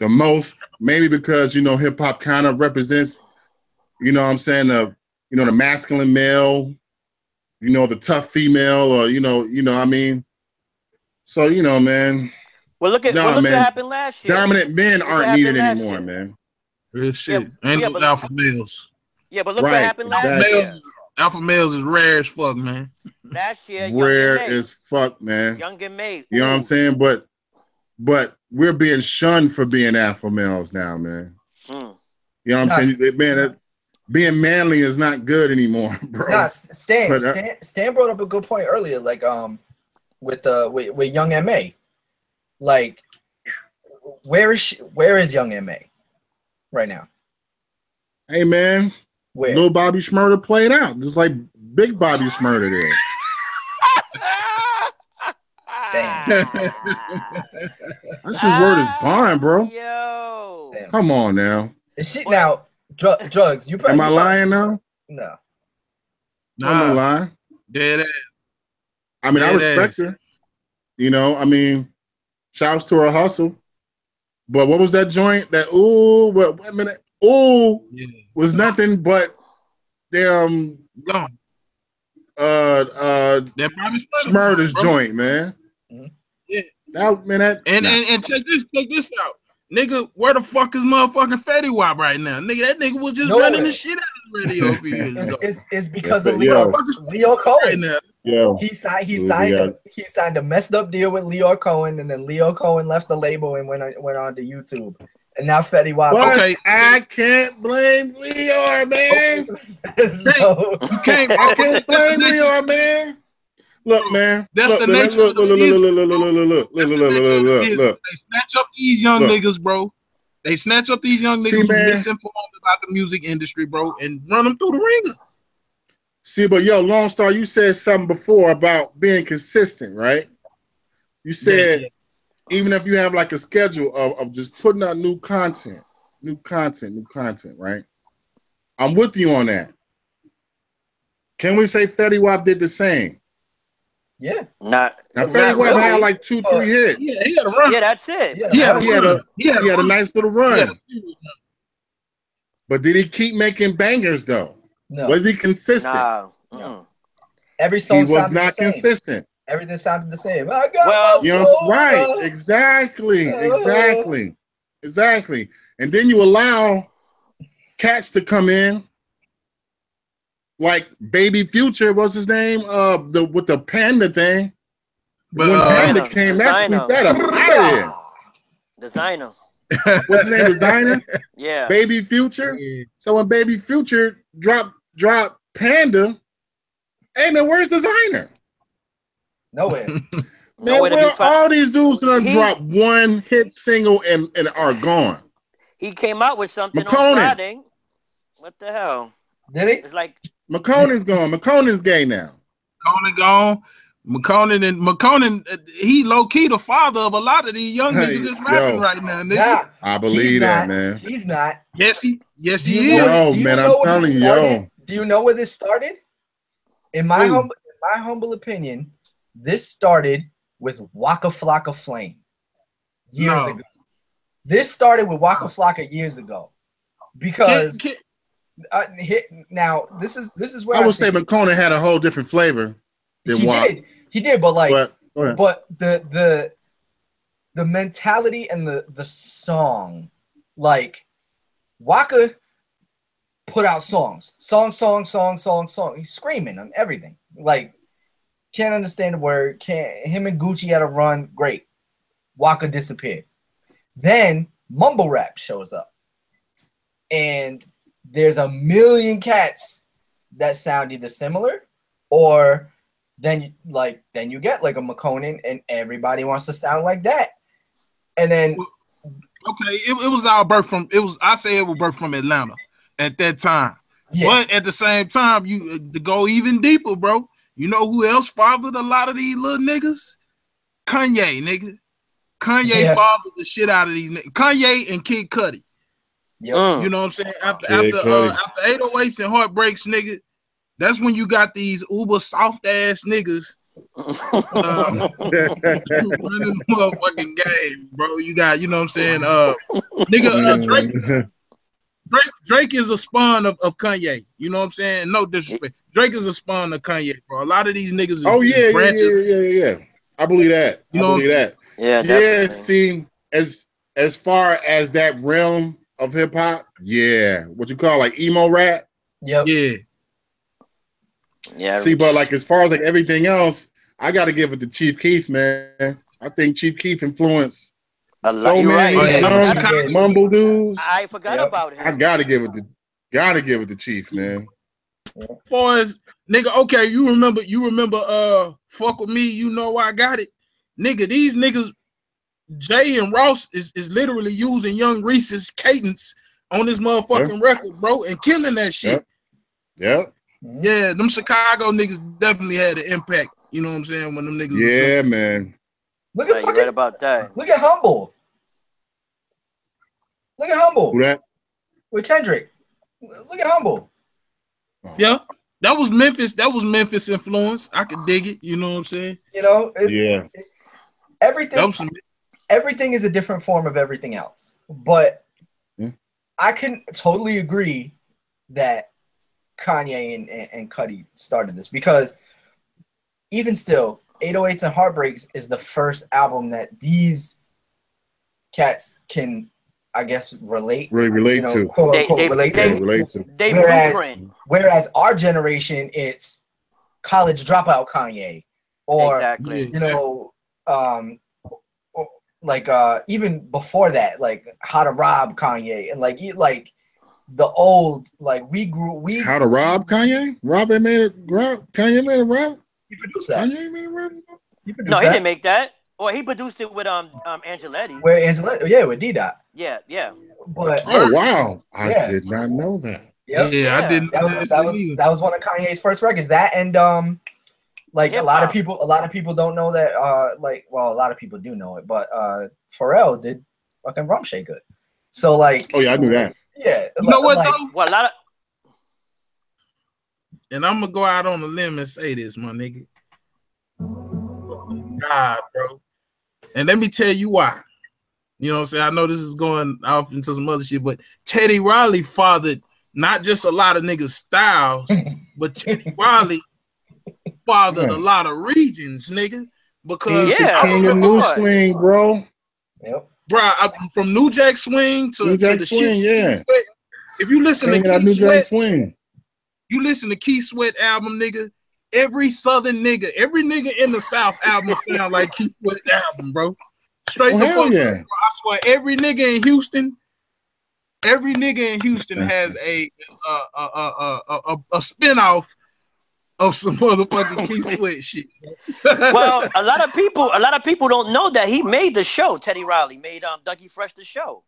the most, maybe because you know hip hop kind of represents, you know, what I'm saying the, you know, the masculine male, you know, the tough female, or you know, you know, I mean, so you know, man, Well, look at Nah, well, look man. what happened last year. dominant men aren't needed anymore, year. man. real shit. Yeah, Ain't yeah, those but- alpha males. Yeah, but look Right. what happened last Exactly. year. Males, alpha males is rare as fuck, man. Last year, Rare as fuck, man. Young and May. You know what I'm saying? But but we're being shunned for being alpha males now, man. Mm. You know what I'm Nah, saying? Man, being manly is not good anymore, bro. Nah, Stan, But, uh, Stan, Stan brought up a good point earlier, like um, with uh, with, with Young M.A, like, where is she, where is Young M.A, right now? Hey, man, Where? little Bobby Shmurda played out, just like Big Bobby Shmurda did. Damn. That's his word is bond, bro. Yo. Damn. Come on now. Is she now? Dr- drugs? You probably, Am I lying now? No. No. I'm not lying. dead ass. I mean, I respect ass. her. You know, I mean, shouts to her hustle. But what was that joint? That ooh, what wait a minute? Ooh Yeah, was nothing but damn gone. uh uh That Smurder's bro. joint, man. Mhm. Yeah. That man, that And, nah. and and check this, check this out, nigga. Where the fuck is motherfucking Fetty Wap right now, nigga? That nigga was just Nowhere. running the shit out of the radio a few years It's, ago. it's, it's because of Yo. Lyor, Fuck is Lyor right Cohen. now. yo, He signed. He signed. yeah. A, he signed a messed up deal with Lyor Cohen, and then Lyor Cohen left the label and went on, went on to YouTube. And now Fetty Wap. but Okay. I can't blame Lyor, man. so, You can't. I can't blame Lyor, man. Look, man. That's look, the look, nature look, of the look, look, business. look, look, look, look, look, look, look, look, look, look. They snatch up these young Look. niggas, bro. They snatch up these young niggas See, who man. misinformed about the music industry, bro, and run them through the ringer. See, but yo, Lonestarr, you said something before about being consistent, right? You said even if you have like a schedule of, of just putting out new content, new content, new content, right? I'm with you on that. Can we say Fetty Wap did the same? yeah, Not, Now not Fetty Wap really. had like two, three hits. Yeah, he had a run. yeah, that's it. yeah. he had a He had a- He had He had a nice little run, a serious run. but did he keep making bangers though? No, Was he consistent? Nah. No. every song he was not consistent. Everything sounded the same. I got Well- my You know, right? Exactly, Oh. exactly, exactly. And then you allow cats to come in, like Baby Future. What's his name? Uh, the with the panda thing. But when uh, panda Desiigner, came, that Desiigner. that up out of Desiigner. What's his name? Desiigner. Yeah. Baby Future. yeah. So when Baby Future dropped drop Panda, hey man, where's Desiigner? Nowhere. Man, Nowhere to be where all these dudes done He- drop one hit single and, and are gone. He came out with something Makonnen. on Friday. What the hell? Did he? It's like Makonnen's gone. Makonnen's gay now. Makonnen gone. Makonnen and Makonnen, uh, he low key the father of a lot of these young Hey, niggas just rapping yo. right now, nigga. Nah, I believe that, not. man. He's not. Yes, he, yes, he is. know Yo, man, know I'm where telling this you, started? yo. Do you know where this started? In my Who? humble, in my humble opinion, this started with Waka Flocka Flame years No. ago. This started with Waka Flocka years ago because Kid- kid- uh, hit, now this is this is where I would say Makonnen had a whole different flavor than he Wap. did. He did, but like, But but the the the mentality and the the song, like Waka put out songs, song, song, song, song, song. He's screaming on everything. Like can't understand the word. Can't him and Gucci had a run. Great. Waka disappeared. Then mumble rap shows up, and there's a million cats that sound either similar or then like then you get like a Makonnen and everybody wants to sound like that. And then okay, it, it was all birth from. It was. I say it was birth from Atlanta at that time. yeah, But at the same time, you to go even deeper, bro. You know who else fathered a lot of these little niggas? Kanye, nigga. Kanye Yeah. fathered the shit out of these niggas. Kanye and Kid Cudi. yep. mm. You know what I'm saying? After Kid after uh, after 808s and heartbreaks, nigga. That's when you got these uber soft ass niggas um, running the motherfucking game, bro. You got, you know what I'm saying? Uh, nigga, uh, Drake, Drake, Drake is a spawn of, of Kanye. You know what I'm saying? No disrespect. Drake is a spawn of Kanye, bro. A lot of these niggas is, oh yeah, yeah, branches. yeah, yeah, yeah. I believe that. You I know- believe that. yeah, Yeah, definitely. see, as as far as that realm of hip hop, yeah, what you call like emo rap. Yep. Yeah. yeah. See, but like as far as like everything else, I got to give it to Chief Keef, man. I think Chief Keef influenced a lot, so many right. yeah, yeah. young yeah. mumble dudes. I forgot Yep. about him. I gotta give it to, gotta give it to Chief, man. far as nigga, okay, you remember, you remember, uh, fuck with me, you know I got it, nigga. These niggas, Jay and Ross is is literally using Young Reese's cadence on this motherfucking record, bro, and killing that shit. Yep. Yeah, them Chicago niggas definitely had an impact. You know what I'm saying? When them niggas, Yeah, man. Look Yeah, at you're fucking, right about that. look at Humble. Look at Humble Who that? with Kendrick. Look at Humble. yeah, that was Memphis. That was Memphis influence. I could dig it. You know what I'm saying? You know, it's, Yeah. it's everything. Was some, everything is a different form of everything else. But Hmm. I can totally agree that Kanye and, and, and Cudi started this because even still, 808s and Heartbreaks is the first album that these cats can, I guess, relate. Really relate you know, to. quote They- unquote they- relate they- to. Yeah, relate to. They Whereas- blueprint. Whereas our generation, it's college dropout Kanye, or exactly. you know, um, like uh, even before that, like how to rob Kanye, and like like the old, like we grew, we How to rob Kanye? Rob it made it. Rob Kanye made it. Rob he produced that. Kanye made it. Rob. He produced No, he didn't make that. Or he produced it with um um Angelettie. Where Angela, yeah, with D Dot, Yeah, yeah. but Oh wow! I Yeah. did not know that. yep, Yeah, Yeah. I didn't. that was that was that was one of Kanye's first records. That and um, like a lot of people, a lot of people don't know that. Uh, like well, a lot of people do know it, but uh, Pharrell did fucking Rum good. So like, Oh yeah, I knew that. yeah, You know what like, though? Well, a lot of And I'm gonna go out on a limb and say this, my nigga. God, bro. And let me tell you why. You know what I'm saying? I know this is going off into some other shit, but Teddy Riley fathered not just a lot of niggas' styles, but Teddy Riley fathered a lot of regions, nigga. Because He's Yeah, the king of of new course. swing, bro. Yep. bro, I- from New Jack Swing to, New to Jack the swing, shit. yeah. If you listen King to of New Keith Jack Sweat, swing. you listen to Keith Sweat album, nigga. Every Southern nigga, every nigga in the South album sound like Keith Sweat album, bro. Straight the hell fuck yeah. up, bro. I swear, every nigga in Houston, every nigga in Houston has a a a a a, a, a spinoff of some motherfucking Keith Sweat shit. well, a lot of people, a lot of people don't know that he made the show. Teddy Riley made um Dougie Fresh the show.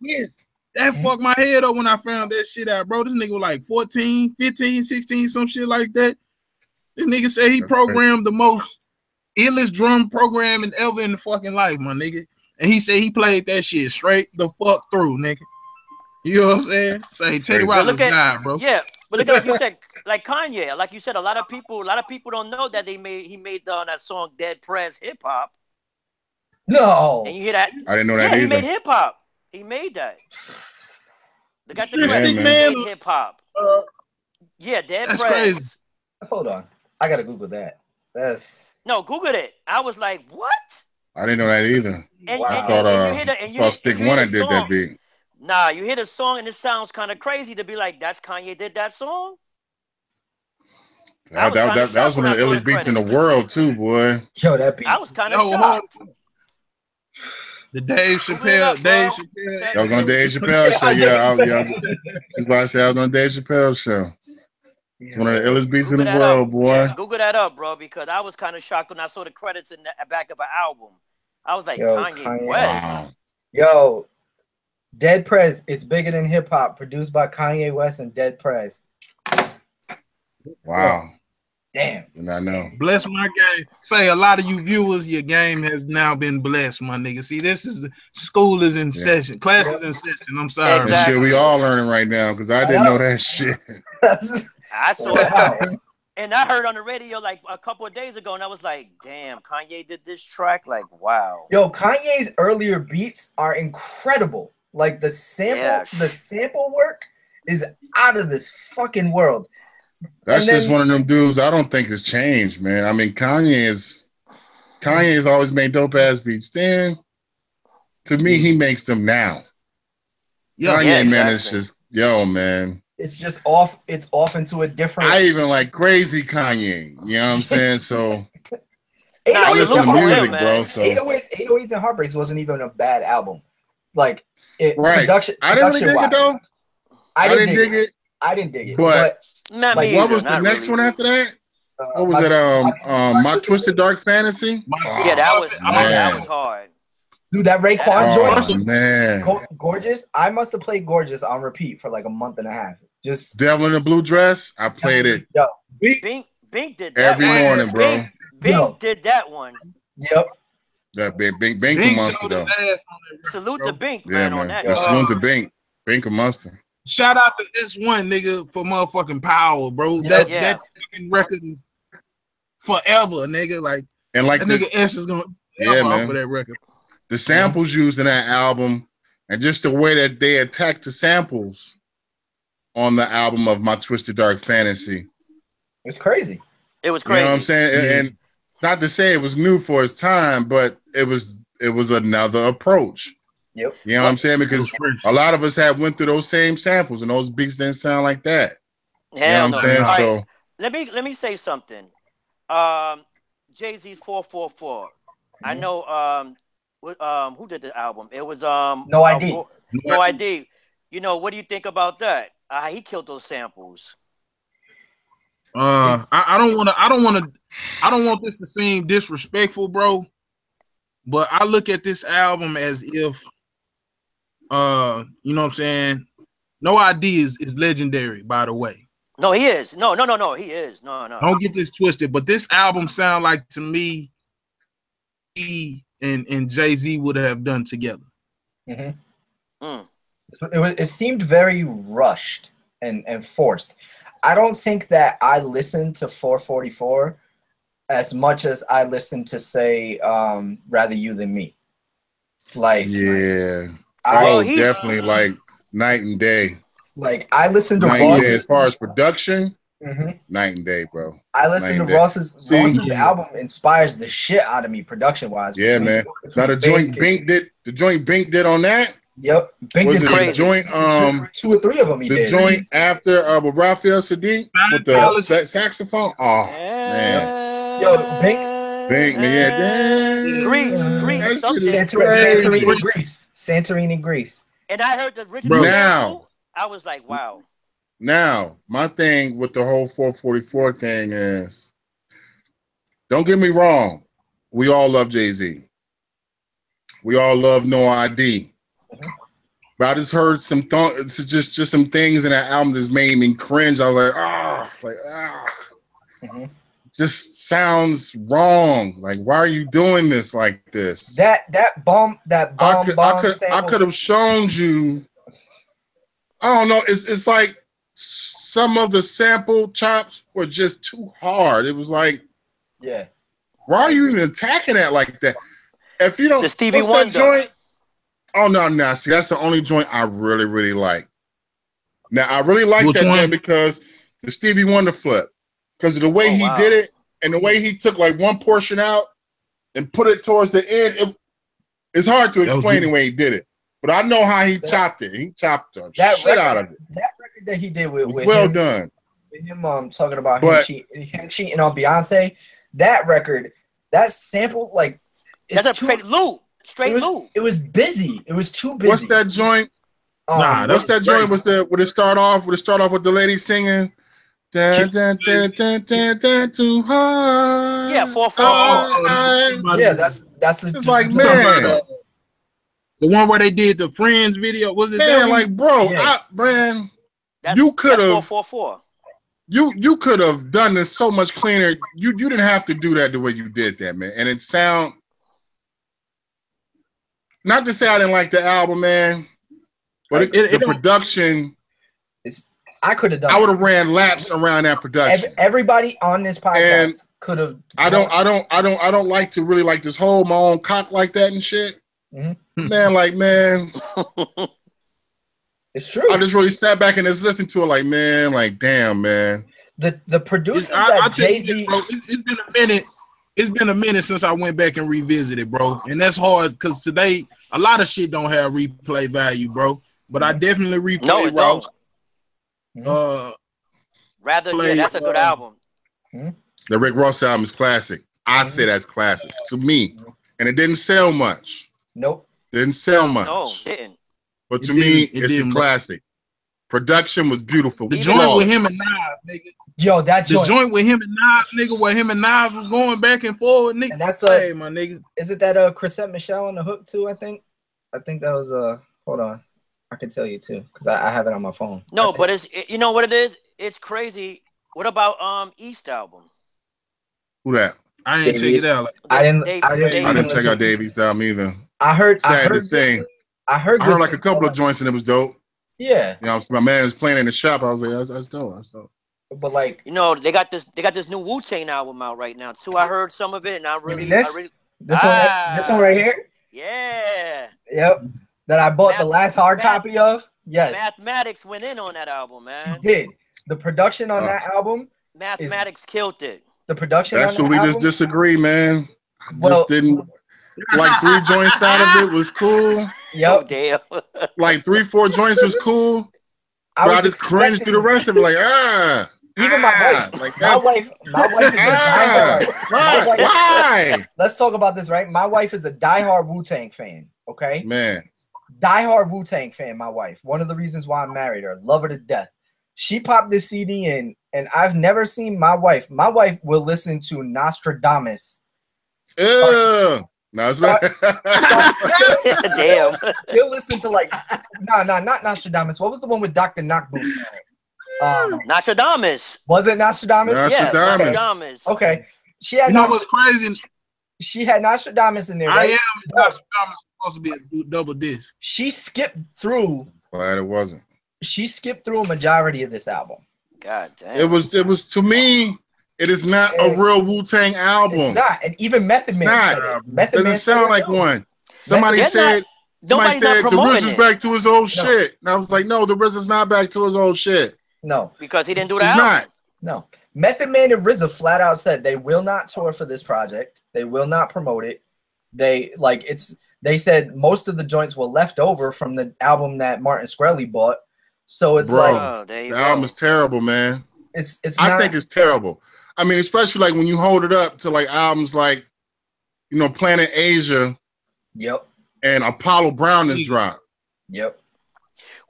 yes. That fucked my head up when I found that shit out, bro. This nigga was like 14, 15, 16, some shit like that. This nigga said he programmed the most illest drum programming ever in the fucking life, my nigga. And he said he played that shit straight the fuck through, nigga. You know what I'm saying? Say Teddy Crazy. Riley's Look at- guy, bro. Yeah, but look at like you said, like Kanye, like you said, a lot of people, a lot of people don't know that they made he made uh, that song "Dead Prez hip hop, No. and you hear that? I didn't know Yeah, that he made hip hop. He made that. They got the Yeah, credit. He man. made hip hop. Uh, Yeah, Dead That's Prez. crazy. Hold on. I gotta Google that. That's No, Google it. I was like, what? I didn't know that either. And, Wow. and- I and- thought and uh, you hear the, and you thought Stick you hear One the did that song. beat. Nah, you hear the song and it sounds kind of crazy to be like, that's Kanye did that song. That, was that, that, that was one of the when illest beats in the world too, boy. yo, that beat. I was kind of Yo, shocked. the Dave Google it up, Chappelle. Dave Chappelle. Check That was on Dave Chappelle show. Yeah, I, yeah. I was, that's why I said I was on Dave Chappelle show. It's one of the illest beats in the world, up. boy. Yeah, Google that up, bro, because I was kind of shocked when I saw the credits in the back of an album. I was like, Yo, Kanye, Kanye. West. Wow. Yo, Dead Prez. It's bigger than hip hop. Produced by Kanye West and Dead Prez. Wow. Damn. Did not know. Bless my game. Say a lot of you viewers, your game has now been blessed, my nigga. See, this is school is in Yeah. session, classes in session. I'm sorry. Exactly. shit we all learning right now because I didn't know that shit. I saw Wow. it. And I heard on the radio like a couple of days ago, and I was like, damn, Kanye did this track. Like, wow. Yo, Kanye's earlier beats are incredible. Like the sample, Yeah. the sample work is out of this fucking world. That's And just one of them dudes I don't think has changed, man. I mean, Kanye is Kanye has always made dope ass beats. Then to me, he makes them now. Yeah, Kanye, Yeah, man, exactly. is just yo, man. It's just off. It's off into a different. I even like crazy Kanye. You know what I'm saying? So Nah, I listen to music, him, bro. man. So 808s, 808s and Heartbreaks wasn't even a bad album. Like it, Right. production. I didn't really dig it production-wise. though. I didn't, dig, it. it. I didn't dig it. But- Not Like, me What was the not next really. one after that? uh, What was my- it? Um, my- um, my twisted dark fantasy. Yeah, that was I'm- that was hard. Dude, that Raekwon Oh, joint, Oh man, gorgeous. I must have played gorgeous on repeat for like a month and a half. Just Devil in the blue dress. I played it Yo, Bink, Bink did that every one. morning, bro. Bink, Bink Yo. did that one. yep. That big, big, Bink Bink a monster though. his ass on that record, Salute bro. to Bink, Yeah, man, on that. Yeah, Uh, salute to Bink. Bink a monster. Shout out to S1 nigga for motherfucking power, bro. Yeah. that Yeah. that fucking record is forever, nigga. Like And like that the, nigga S is gonna Yeah, yeah, man. of that record. the samples used in that album, and just the way that they attacked the samples on the album of My Twisted Dark Fantasy. It's crazy. It was crazy. You know crazy. what I'm saying? And- Yeah. And not to say it was new for its time, but it was it was another approach. Yep. You know what I'm saying? Because a lot of us have went through those same samples, and those beats didn't sound like that. You know what I'm no. saying? All right, So let me let me say something. Um, Jay Z four four four. I know. Um, what, um, who did the album? It was um. No uh, ID. Ro- no ID. You know what do you think about that? Uh, he killed those samples. Uh, I, I don't want to. I don't want to. I don't want this to seem disrespectful, bro. But I look at this album as if, uh, you know what I'm saying. No ID is, is legendary, by the way. No, he is. No, no, no, no. He is. No, no. Don't get this twisted. But this album sound like to me, he and and Jay Z would have done together. hmm Mm. It, was, it seemed very rushed and, and forced. I don't think that I listened to 444 as much as I listened to say um, "Rather You Than Me." Like, yeah, I Well, oh, he- definitely like night and day. like I listened to Night and day. Ross's. As far as production, Mhm. night and day, bro. I listened Night to. Ross's. See- Ross's Yeah. album inspires the shit out of me production wise. Yeah, man. Now the joint Bink did the joint Bink did on that Yep, Bink was did it the joint um two or three of them. He the did. joint after uh with Raphael Saadiq with the sa- saxophone. Oh man, Yo, Bink- Bink, man, Greece, That Greece, shit something. is Santorini. Santorini, Greece. Santorini, Greece. And I heard the original Bro. Now- I was like, wow. Now, my thing with the whole 444 thing is don't get me wrong, we all love Jay Z. We all love No ID. But I just heard some th- just just some things in that album that made me cringe. I was like, ah, like ah, Mhm. just sounds wrong. Like, why are you doing this like this? That that bomb that I bomb could, bomb I could, I could have shown you. I don't know. It's it's like some of the sample chops were just too hard. It was like, Yeah. why are you even attacking that like that? If you don't, The Stevie what's that Wonder. joint? Oh no, no. See, that's the only joint I really, really like. Now I really like Which that one? joint because the Stevie Wonder flip, because of the way Oh, he wow. did it and the way he took like one portion out and put it towards the end. It, it's hard to explain the way he did it, but I know how he That- chopped it. He chopped the That shit record, out of it. That record that he did with, with well him, done. with him um talking about him, But- him cheating on Beyonce, that record, that sample like it's That's a too- straight loop. Straight it was, loop. it was busy. It was too busy. What's that joint? Um, Nah, What's that joint? great. Was the would it start off? Would it start off with the lady singing? Dun, dun, dun, dun, dun, dun, too hard. Yeah, four, four, Oh, four. yeah, that's that's the It's like, man. The one where they did the Friends video was it? Man, like, bro, Yeah. I, man, That's, You could've- that's four, four, four. you you could have done this so much cleaner. You you didn't have to do that the way you did that, man. And it sound not to say I didn't like the album, man, but it, It- it the don't- production. it's, I could have done. I would have ran laps around that production. Ev- everybody on this podcast could have. I don't, I don't, I don't, I don't like to really like this hold my own cock like that and shit. Mhm. Man, like man, It's true. I just really sat back and just listened to it, like man, like damn, man. the the producers It's- I, I that Jay Z. bro, it's, it's been a minute. It's been a minute since I went back and revisited, bro, and that's hard because today a lot of shit don't have replay value, bro. But I mm. definitely replay No, it Ross. don't. Hmm? Uh, Rather, yeah, Play, that's a good uh, album. Hmm? The Rick Ross album is classic. I hmm? say that's classic to me, and it didn't sell much. Nope. Didn't sell much, No, didn't. but to It me, it it's didn't, a classic. Production was beautiful. the joint though- with him and Nas, nigga. Yo, that The joint. joint with him and Nas, nigga, where him and Nas was going back and forward, nigga. And that's a- hey, my nigga. Is it that uh Chrisette Michele on the hook too? I think. I think that was uh. Hold on. I can tell you too because I, I have it on my phone. No, but it's it- you know what it is. It's crazy. What about um East album? Who that? I ain't check Davies. it out. Like, I didn't. Dave- I didn't. Dave- I didn't check out Davies' album either. I heard. I Sad heard. to say, I heard. I heard like a couple of joints and it was dope. Yeah, You know, my man was playing in the shop. I was like, that's, that's dope. That's dope. but like You know they got this. They got this new Wu Tang album out right now too. I heard some of it, and I really, this? I really, this one. Ah. This one right here. Yeah. Yep. That I bought the last hard math- copy of. Yes. Mathematics went in on that album, man. He did. The production on Uh, that album, Mathematics killed it. the production That's on where that we album, just disagree, man. I Well- just didn't like three joints out of it was cool. Oh Yep. damn. Like three, four joints was cool. I But I, just cringed through the rest of it, like ah. Even my ah, wife, like my wife, my wife is a Ah, diehard. Why? wife- Why? Let's talk about this, right? My wife is a diehard Wu Tang fan. Okay, Man, diehard Wu Tang fan. My wife. One of the reasons why I married her. Love her to death. She popped this CD in, and I've never seen my wife. My wife will listen to Nostradamus. Ew. No, it's not. damn. He'll listen to like, nah, nah, not Nostradamus. What was the one with Doctor Knock boots on it? Um, Nostradamus. was it Nostradamus? Nah. Yeah, Nostradamus. Nostradamus. Okay, she had You know what's crazy? she had Nostradamus in there. I Right? am Nostradamus supposed to be a double disc. She skipped through. Glad it wasn't. She skipped through a majority of this album. God damn. It was. It was to me. It is not a real Wu Tang album. It's not, and even Method It's Man. not. said it. Method Doesn't Man sound like too. one. Somebody They're said. not- somebody said the promoting RZA's it back to his old No. shit, and I was like, no, the RZA's not back to his old shit. No, because he didn't do the He's album. not. no. Method Man and RZA flat out said they will not tour for this project. They will not promote it. They like it's. They said most of the joints were left over from the album that Martin Shkreli bought. So it's Bro. like Oh, The go. album is terrible, man. it's it's I not. think it's terrible. I mean, especially like when you hold it up to like albums like, you know, Planet Asia yep, and Apollo Brown is dropped. yep.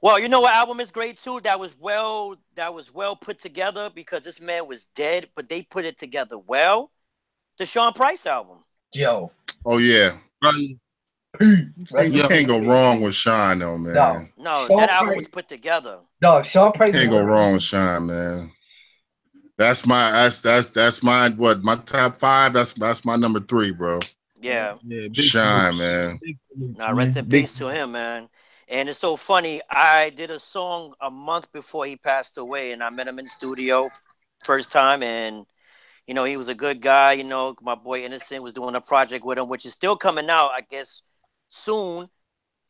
Well, you know what album is great too? That was well that was well put together because this man was dead, but they put it together well. The Sean Price album. Yo, Oh yeah, Right? You can't go wrong with Sean though, man. No. No, Sean that album Price. was put together. dog. Sean Price. is Can't go wrong with Sean, man. That's my that's that's that's my what my top five. That's that's my number three, bro. Yeah. Yeah, big Shine, salute. man. Big salute, Now rest man. in Big peace to him, man. And it's so funny. I did a song a month before he passed away, and I met him in the studio first time, and you know he was a good guy. You know, my boy Innocent was doing a project with him, which is still coming out, I guess, soon.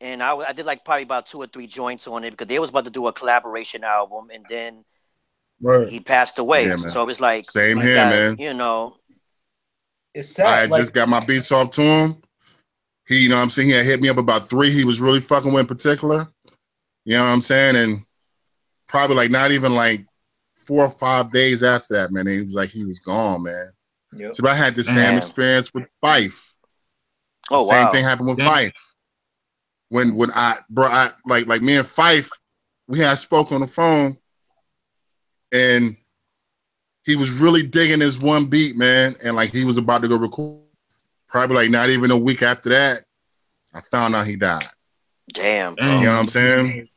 And I, I did like probably about two or three joints on it because they was about to do a collaboration album, and then Right. he passed away. Yeah, so it was like Same here, got, man. You know, It's I sad. had Like, just got my beats off to him. He, you know what I'm saying? He had hit me up about three he was really fucking with in particular. You know what I'm saying? And probably like not even like four or five days after that, man, he was like he was gone, man. yep. So I had the same experience with Phife. oh Same wow, thing happened with Damn. Phife. When when I bro, I like like me and Phife, we had spoke on the phone, and he was really digging this one beat, man, and like he was about to go record. Probably like not even a week after that, I found out he died. damn, bro. You know what I'm saying?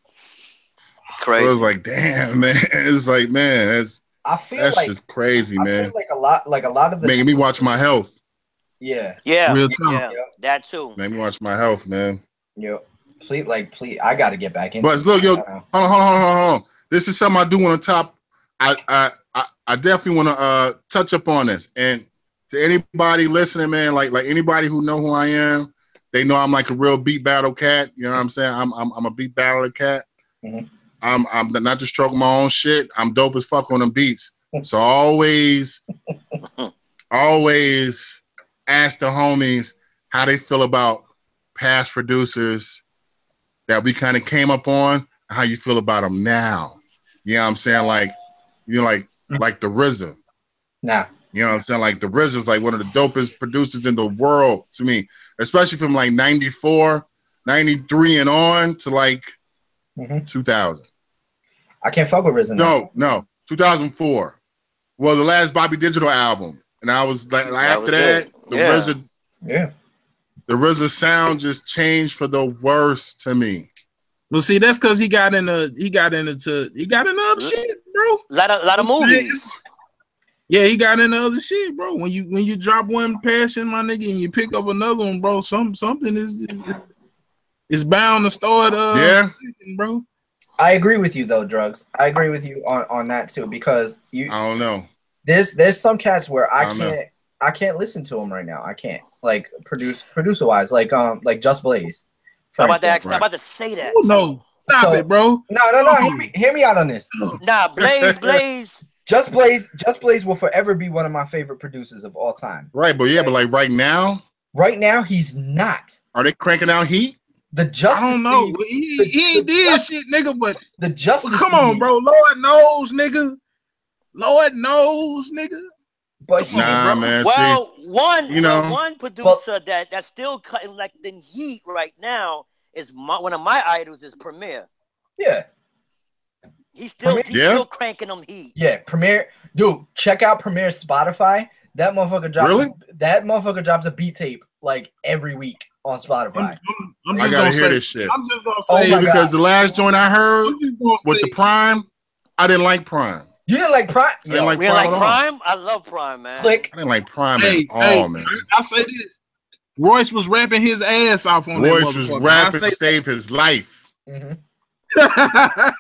crazy. So it's like, damn, man. It's like, man, that's I feel that's like just crazy, I man. feel like a lot, like a lot of the Making me watch my health. yeah, yeah, Real time. yeah, that too. Make me watch my health, man. yep. Please, like, please, I got to get back in. But look, yo, hold on, hold on, hold on, hold on. This is something I do want to top. I I I, definitely want to uh touch up on this. And to anybody listening, man, like like anybody who know who I am, they know I'm like a real beat battle cat. You know what I'm saying? I'm I'm, I'm a beat battle cat. Mhm. I'm I'm not just stroking my own shit. I'm dope as fuck on them beats. So always, always ask the homies how they feel about past producers that we kind of came up on, how you feel about them now. You know what I'm saying? Like, you know, like like the RZA. Nah, You know what I'm saying? Like the RZA is like one of the dopest producers in the world to me, especially from like 94, 93 and on to like Mhm. 2000. I can't fuck with RZA. now. No, no, 2004. Well, the last Bobby Digital album. And I was like, That after was that, it. the Yeah. RZA Yeah, the RZA sound just changed for the worst to me. Well, see, that's because he got in into he got into he got into other Mm. shit, bro. lot of lot of movies. Yeah, he got into other shit, bro. When you when you drop one passion, my nigga, and you pick up another one, bro, some something is is, is bound to start. Uh, yeah, bro. I agree with you though, drugs. I agree with you on on that too because you I don't know. there's there's some cats where I I don't know. can't I can't listen to him right now. I can't like produce producer wise, like um like Just Blaze. For I'm about to instance. ask, I'm about to say that. Oh, no, stop So- it, bro. No, no, no. Hear me, hear me out on this. Nah, Blaze, Blaze. Just Blaze, Just Blaze will forever be one of my favorite producers of all time. Right, but yeah, but like right now, Right now, he's not. are they cranking out heat? The Justice I don't know. League, He, he ain't did shit, nigga. But the Justice. well, come on, League, bro. Lord knows, nigga. Lord knows, nigga. But he, Nah, bro. man. Well, one, you well, know. one producer that that's still cutting like the heat right now is my, one of my idols is Premier. yeah, He's still Premier? he's Yeah. still cranking them heat. yeah. Premier, dude, check out Premier Spotify. That motherfucker drops. Really? That motherfucker drops a beat tape like every week on I'm, Spotify. I'm, I'm I just gotta gonna hear say. this shit. I'm just gonna Oh say. See, my God. because the last joint I heard I'm just gonna with say. the PRhyme, I didn't like PRhyme. You didn't like PRhyme? didn't like We like PRhyme at all. PRhyme. I love PRhyme, man. click. I didn't like PRhyme hey, at all, man. I, I say this. Royce was rapping his ass off on Royce that was rapping I to save his life. Mhm.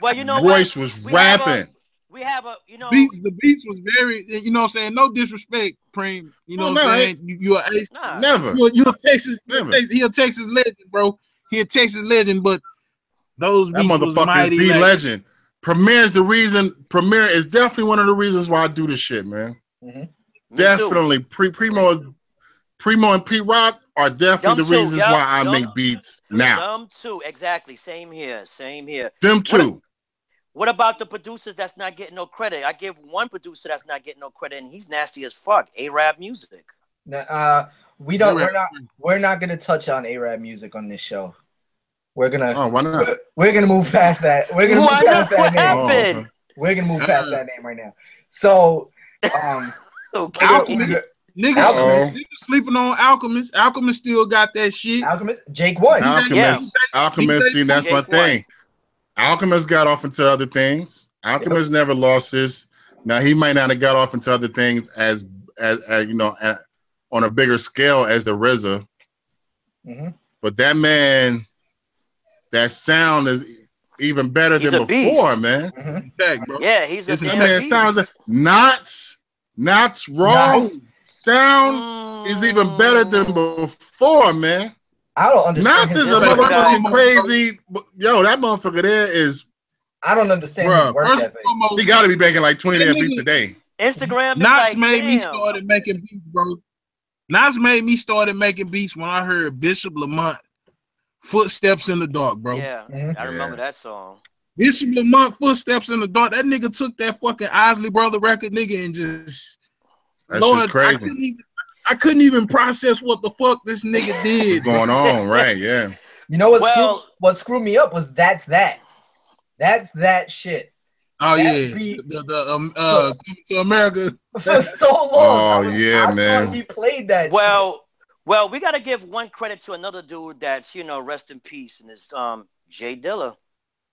Well, you know Royce what? was We have a- rapping. We have a you know beats. The beats was very. You know, what I'm saying no disrespect, Preem. You know, Oh, what I'm no, saying you, you're a ace. nah. Never. You're, you're a Texas. You're a Never. Texas. He a Texas legend, bro. He a Texas legend, but those That beats was mighty. is the like- legend. Premier is the reason. Premier is definitely one of the reasons why I do this shit, man. Me too. Definitely. Pre Primo, Primo and P Rock are definitely Them the two, reasons yup, why I yup. make beats now. Them too, exactly. Same here. Same here. Them What two. What about the producers that's not getting no credit? I give one producer that's not getting no credit, and he's nasty as fuck. AraabMUZIK. Nah, Uh, we don't. You're We're not. We're not gonna touch on AraabMUZIK on this show. We're gonna. Oh, why not? We're, we're gonna move past that. We're gonna Why move past not? What that name. Oh, happened? We're gonna move past that name right now. So, um, Okay. Alchemist. Niggas, Alchemist. niggas sleeping on Alchemist. Alchemist still got that shit. Alchemist, Jake one. Alchemist. yeah. Alchemist. See, that's my Jake White. thing. Alchemist got off into other things. Alchemist never lost his. Now he might not have got off into other things as as, as you know a on a bigger scale as the RZA, hmm but that man, that sound is even better He's than before, beast. man. hmm Mm-hmm. Tag, bro. Yeah, he's a Listen, That damn man beast. sounds not not raw Nottz. sound is even better than before, man. I don't understand. Nottz his is a This work guy- ethic. motherfucking crazy. Yo, that motherfucker there is. I don't understand Bro, work first ethic. foremost, He got to be making like twenty That damn beats a day. Instagram is Nottz like, made me started making beats, bro. Nottz made me started making beats when I heard Bishop Lamont Footsteps in the Dark, bro. Yeah, Mhm. I remember Yeah. that song. Bishop Lamont Footsteps in the Dark. That nigga took that fucking Isley Brother record, nigga, and just That's Lord, just I crazy. couldn't, even, I couldn't even process what the fuck this nigga did. Going on, right? Yeah. You know what? Well- screwed, what screwed me up was that's that. That's that shit. Oh That yeah, beat- the, the um uh Coming to America. For so long. Oh, I was- yeah, I man. He played that. Well, well, we got to give one credit to another dude that's you know rest in peace, and it's um J Dilla.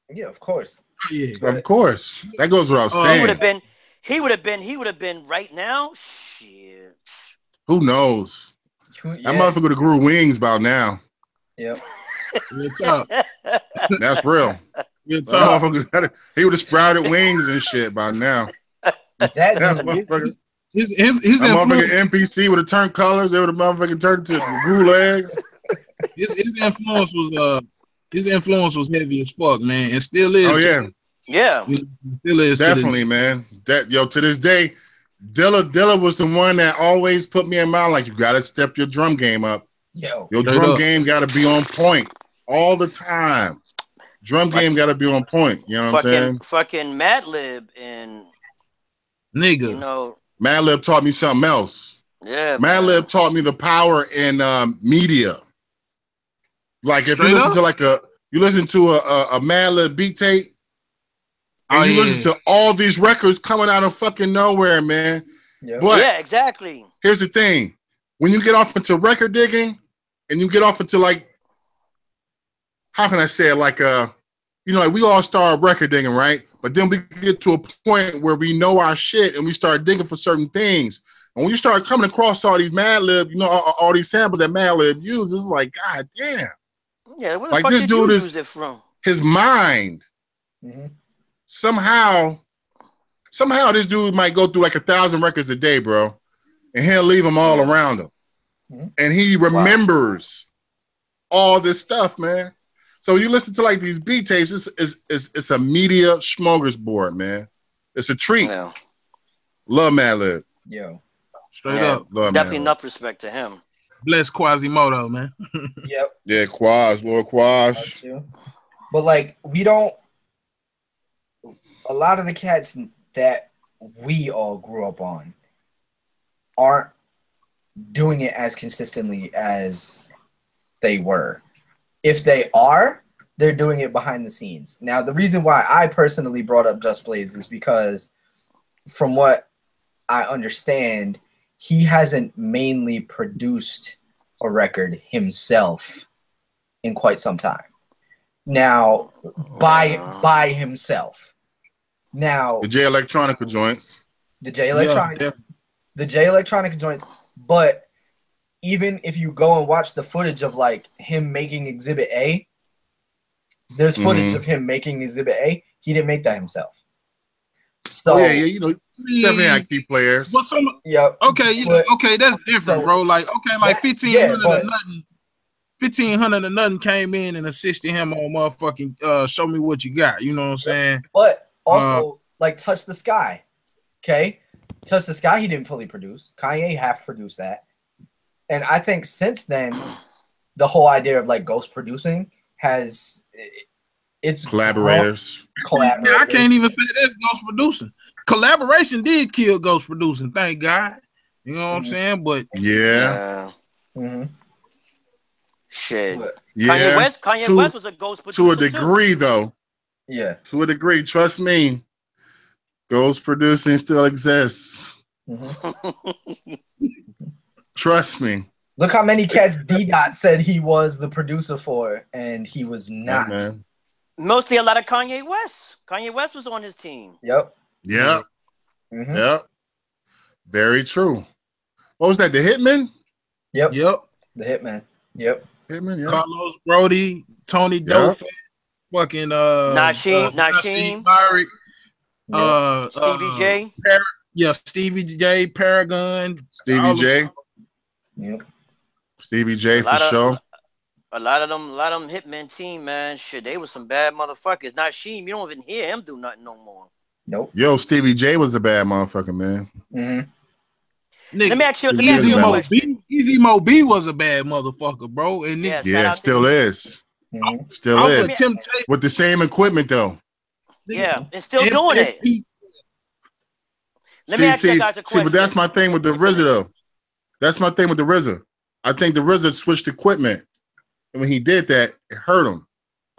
Yeah, of course. Yeah. Of course. That goes without Oh, He saying. would have been, he would have been, he would have been right now. Shit. Who knows? Yeah, That motherfucker would have grew wings by now. yeah. Real talk. That's real. Real That talk. he would have sprouted wings and shit by now. That That motherfucker, His, his, his, that influence, motherfucking MPC would have turned colors. They would have motherfucking turned to gulag. his, his influence was uh his influence was heavy as fuck, man, and still is. Oh yeah, yeah. still is. definitely, man. That yo to this day, Dilla Dilla was the one that always put me in mind like you gotta step your drum game up. yo, Your drum up. game gotta be on point all the time. Drum game gotta be on point. You know what I'm fucking, saying? fucking Madlib, and nigga. you know, Madlib taught me something else. yeah. man. Madlib taught me the power in um, media. Like if Straight you listen up? to like a you listen to a a, a Madlib beat tape, and Oh, you yeah. listen to all these records coming out of fucking nowhere, man. yeah. But yeah, exactly. here's the thing: when you get off into record digging, and you get off into like, how can I say it? Like uh, you know, like we all start record digging, right? But then we get to a point where we know our shit, and we start digging for certain things. And when you start coming across all these Madlib, you know, all, all these samples that Madlib uses, it's like, god damn, Yeah, where the Like, fuck this did you dude is- use it from? his mind Mhm. somehow, somehow this dude might go through like a thousand records a day, bro. and he'll leave them all around him, Mhm. and he remembers all this stuff, man. So you listen to like these B tapes. It's it's it's, it's a media smorgasbord, man. It's a treat. Yeah, Love Madlib. Yo. Straight Yeah. up. Love definitely Madlib. enough respect to him. Bless Quasimoto, man. Yep. Yeah, Quas, Lord Quas. But like we don't a lot of the cats that we all grew up on aren't doing it as consistently as they were. If they are, they're doing it behind the scenes. Now, the reason why I personally brought up Just Blaze is because from what I understand, he hasn't mainly produced a record himself in quite some time. Now, by Yeah. by himself. Now, The Jay Electronica joints. the J Electronic, Yeah, the J Electronic joints, but even if you go and watch the footage of like him making Exhibit A, there's footage Mhm. of him making Exhibit A. He didn't make that himself. So, Oh, yeah, yeah, you know, definitely yeah. had key players. But some yeah, okay, you But- okay, that's different, so- bro. Like okay, like That- fifteen yeah, but- or nothing. Fifteen hundred or nothing came in and assisted him on motherfucking uh show me what you got. You know what I'm saying? But also, like Touch the Sky. Okay? Touch the Sky, he didn't fully produce. Kanye half produced that. And I think since then, the whole idea of like ghost producing has it's Collaborators. grown- Yeah, I can't even say that's ghost producing. Collaboration did kill ghost producing, thank God. You know what I'm Mhm. saying? But Yeah. Yeah. Mhm. Shit. But, Kanye West. Kanye To- West was a ghost To a producer too. degree, though. yeah. To a degree. Trust me. Ghost producing still exists. Mhm. Trust me. Look how many cats D Dot said he was the producer for, and he was not. man. Mostly a lot of Kanye West. Kanye West was on his team. Yep. Yep. Mhm. Yep. Very true. What was that? The Hitman? Yep. yep, The Hitman. Yep. Hitman, yeah. Carlos Broady, Tony Yeah. Dofat, fucking uh Nasheem- uh, Nasheem. Myrick, Yep. uh Stevie uh, J. Yeah, Stevie J, Paragon, Stevie all of J. Yep. Stevie J A for lot of- sure. A lot of them, a lot of them hitmen team, man. Shit, they was some bad motherfuckers. Not Sheem, you don't even hear him do nothing no more. Nope. Yo, Stevie J was a bad motherfucker, man. Mhm. nigga. Let me ask you. Let me Easy ask you a Easy Mo question. B, Easy Mo Bee was a bad motherfucker, bro. And Yeah, Yeah, out to- still is. Mhm. Still off is. of Temptation, With the same equipment though. Yeah, and still doing it. MSP Let me ask you guys a see, question. but that's my thing with the RZA though. That's my thing with the RZA. I think the RZA switched equipment, and when he did that, it hurt him.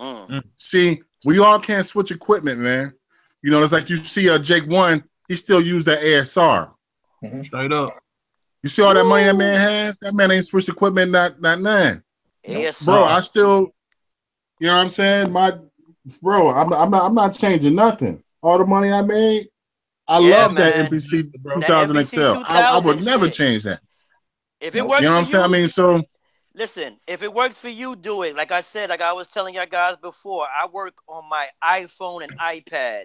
Mm. See, we all can't switch equipment, man. You know, it's like you see uh, Jake One, he still used that ASR. Straight up. You see all that money that man has? That man ain't switched equipment, not not none. Yes, Bro, sir. I still, you know what I'm saying? My bro, I'm, I'm not I'm not changing nothing. All the money I made, I Yeah, love that man. MPC That 2000 MPC XL. I, I would 2000 never shit. change that. If it Nope. works You know what I'm for saying? I you, mean, so listen. If it works for you, do it. Like I said, like I was telling y'all guys before, I work on my iPhone and iPad,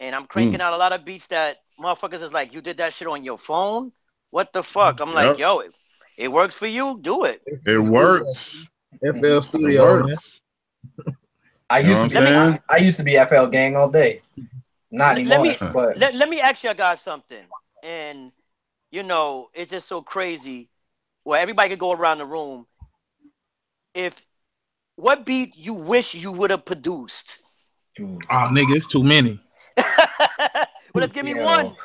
and I'm Mm. cranking out a lot of beats that motherfuckers is like, you did that shit on your phone. What the fuck? I'm like, Yep. yo, it, it works for you. Do it. it works. FL It Studio, man. works. I used to be. saying? I used to be FL gang all day. Not Let me- but Let, let me ask you guys something. And, you know, it's just so crazy. Well, everybody could go around the room. If what beat you wish you would have produced? Dude, Oh, nigga, it's too many. well, let's give me yo. one.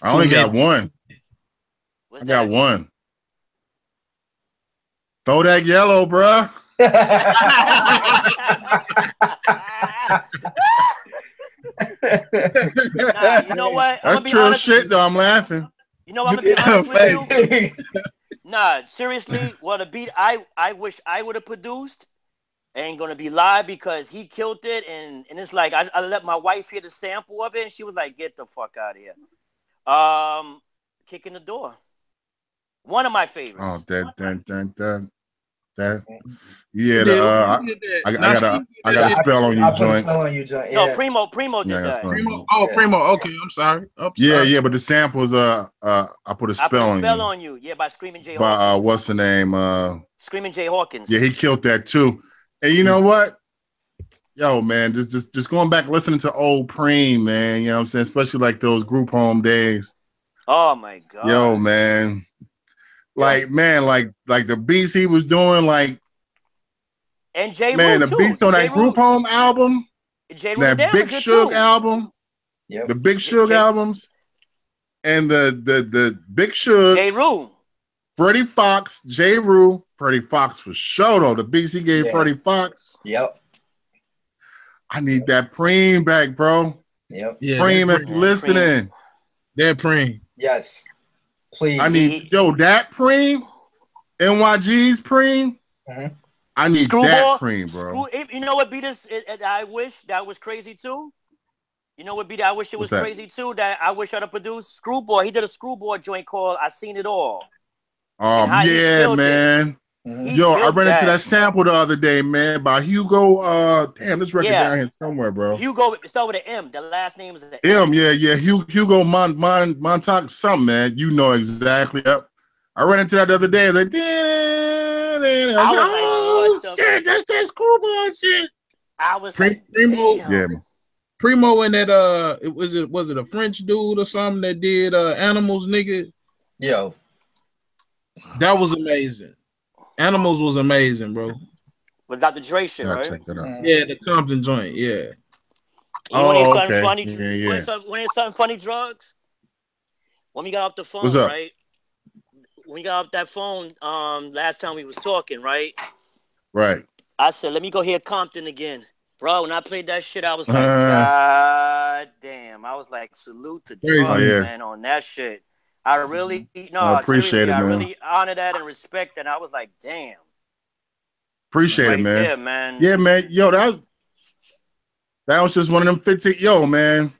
I only got one. What's I got that? one. Throw that yellow, bruh. nah, you know what? I'm That's true shit, though. I'm laughing. You know what? I'm gonna be honest with you. Nah, seriously, well, the beat I I wish I would have produced ain't gonna be live because he killed it, and and it's like I, I let my wife hear the sample of it, and she was like, "Get the fuck out of here." Um, kicking the door. One of my favorites. Oh, that, that, that, that. That. Yeah, the, uh, I, I, got a, I got a spell on you, I joint. spell on you, joint. No, Primo, Primo did Yeah, that. Primo. Oh, Primo. Okay, I'm sorry. I'm Yeah, sorry. yeah, but the samples, uh, uh, I put a I put spell a on spell you. on you. Yeah, by Screaming Jay By uh, what's the name? Uh, Screaming Jay Hawkins. yeah, he killed that too. And you know what? Yo, man, just just just going back listening to old Preem, man. You know what I'm saying? Especially like those group home days. Oh my god. Yo, man. Like, man, like like the beats he was doing, like And J. man, Rue, the too. beats on that J. group home album, Jeru that Down Big good Suge album, Yep. the Big Shug J- albums, and the the the Big Shug, J. Rue. Freddie Foxxx, J. Rue, Freddie Foxxx for sure though. The beats he gave Yeah. Freddie Foxxx. Yep. I need that Preem back, bro. Yep. Yeah, Preem, that if you Preem. listening, That Preem. Yes. Please. I need yo that Preem, NYG's Preem. Mhm. I need Screwball. that Preem, bro. Screw, if- you know what beat us? it- it- I wish that was crazy too. You know what beat I wish it was crazy too. That I wish I'd have produced Screwball. He did a Screwball joint called "I Seen It All." Um, yeah, man. it. Man. Mhm. He Yo, I killed ran into that. that sample the other day, man, by Hugo. Uh, damn, this record Yeah. down here somewhere, bro. Hugo start with an M. The last name is an M, yeah, yeah, Hu- Hugo Mon Mon Montauk, something, man. You know exactly. Yep. I ran into that the other day. I was like, damn, I was I like, was like, oh what the- shit, that's that screwball shit. I was Pre- like, Primo- damn. Yeah. Primo and that uh, it was it was it a French dude or something that did uh animals, nigga. Yo. That was amazing. Animals was amazing, bro. with Dr. Dre shit, Gotta right? check that out. Yeah, the Compton joint. Yeah. You want to Oh, hear something okay. funny? Yeah, Yeah, yeah. Want to hear something funny? Drugs. When we got off the phone, What's up? right? When we got off that phone, um, last time we was talking, right? Right. I said, let me go hear Compton again. Bro, when I played that shit, I was like, Uh. God damn. I was like, salute to Crazy. drugs, Oh, yeah. man, on that shit. I really, no, I appreciate seriously, it, I really honor that and respect that. I was like, damn. Appreciate right it, man. there, man. Yeah, man. Yo, that was that was just one of them 15. Yo, man.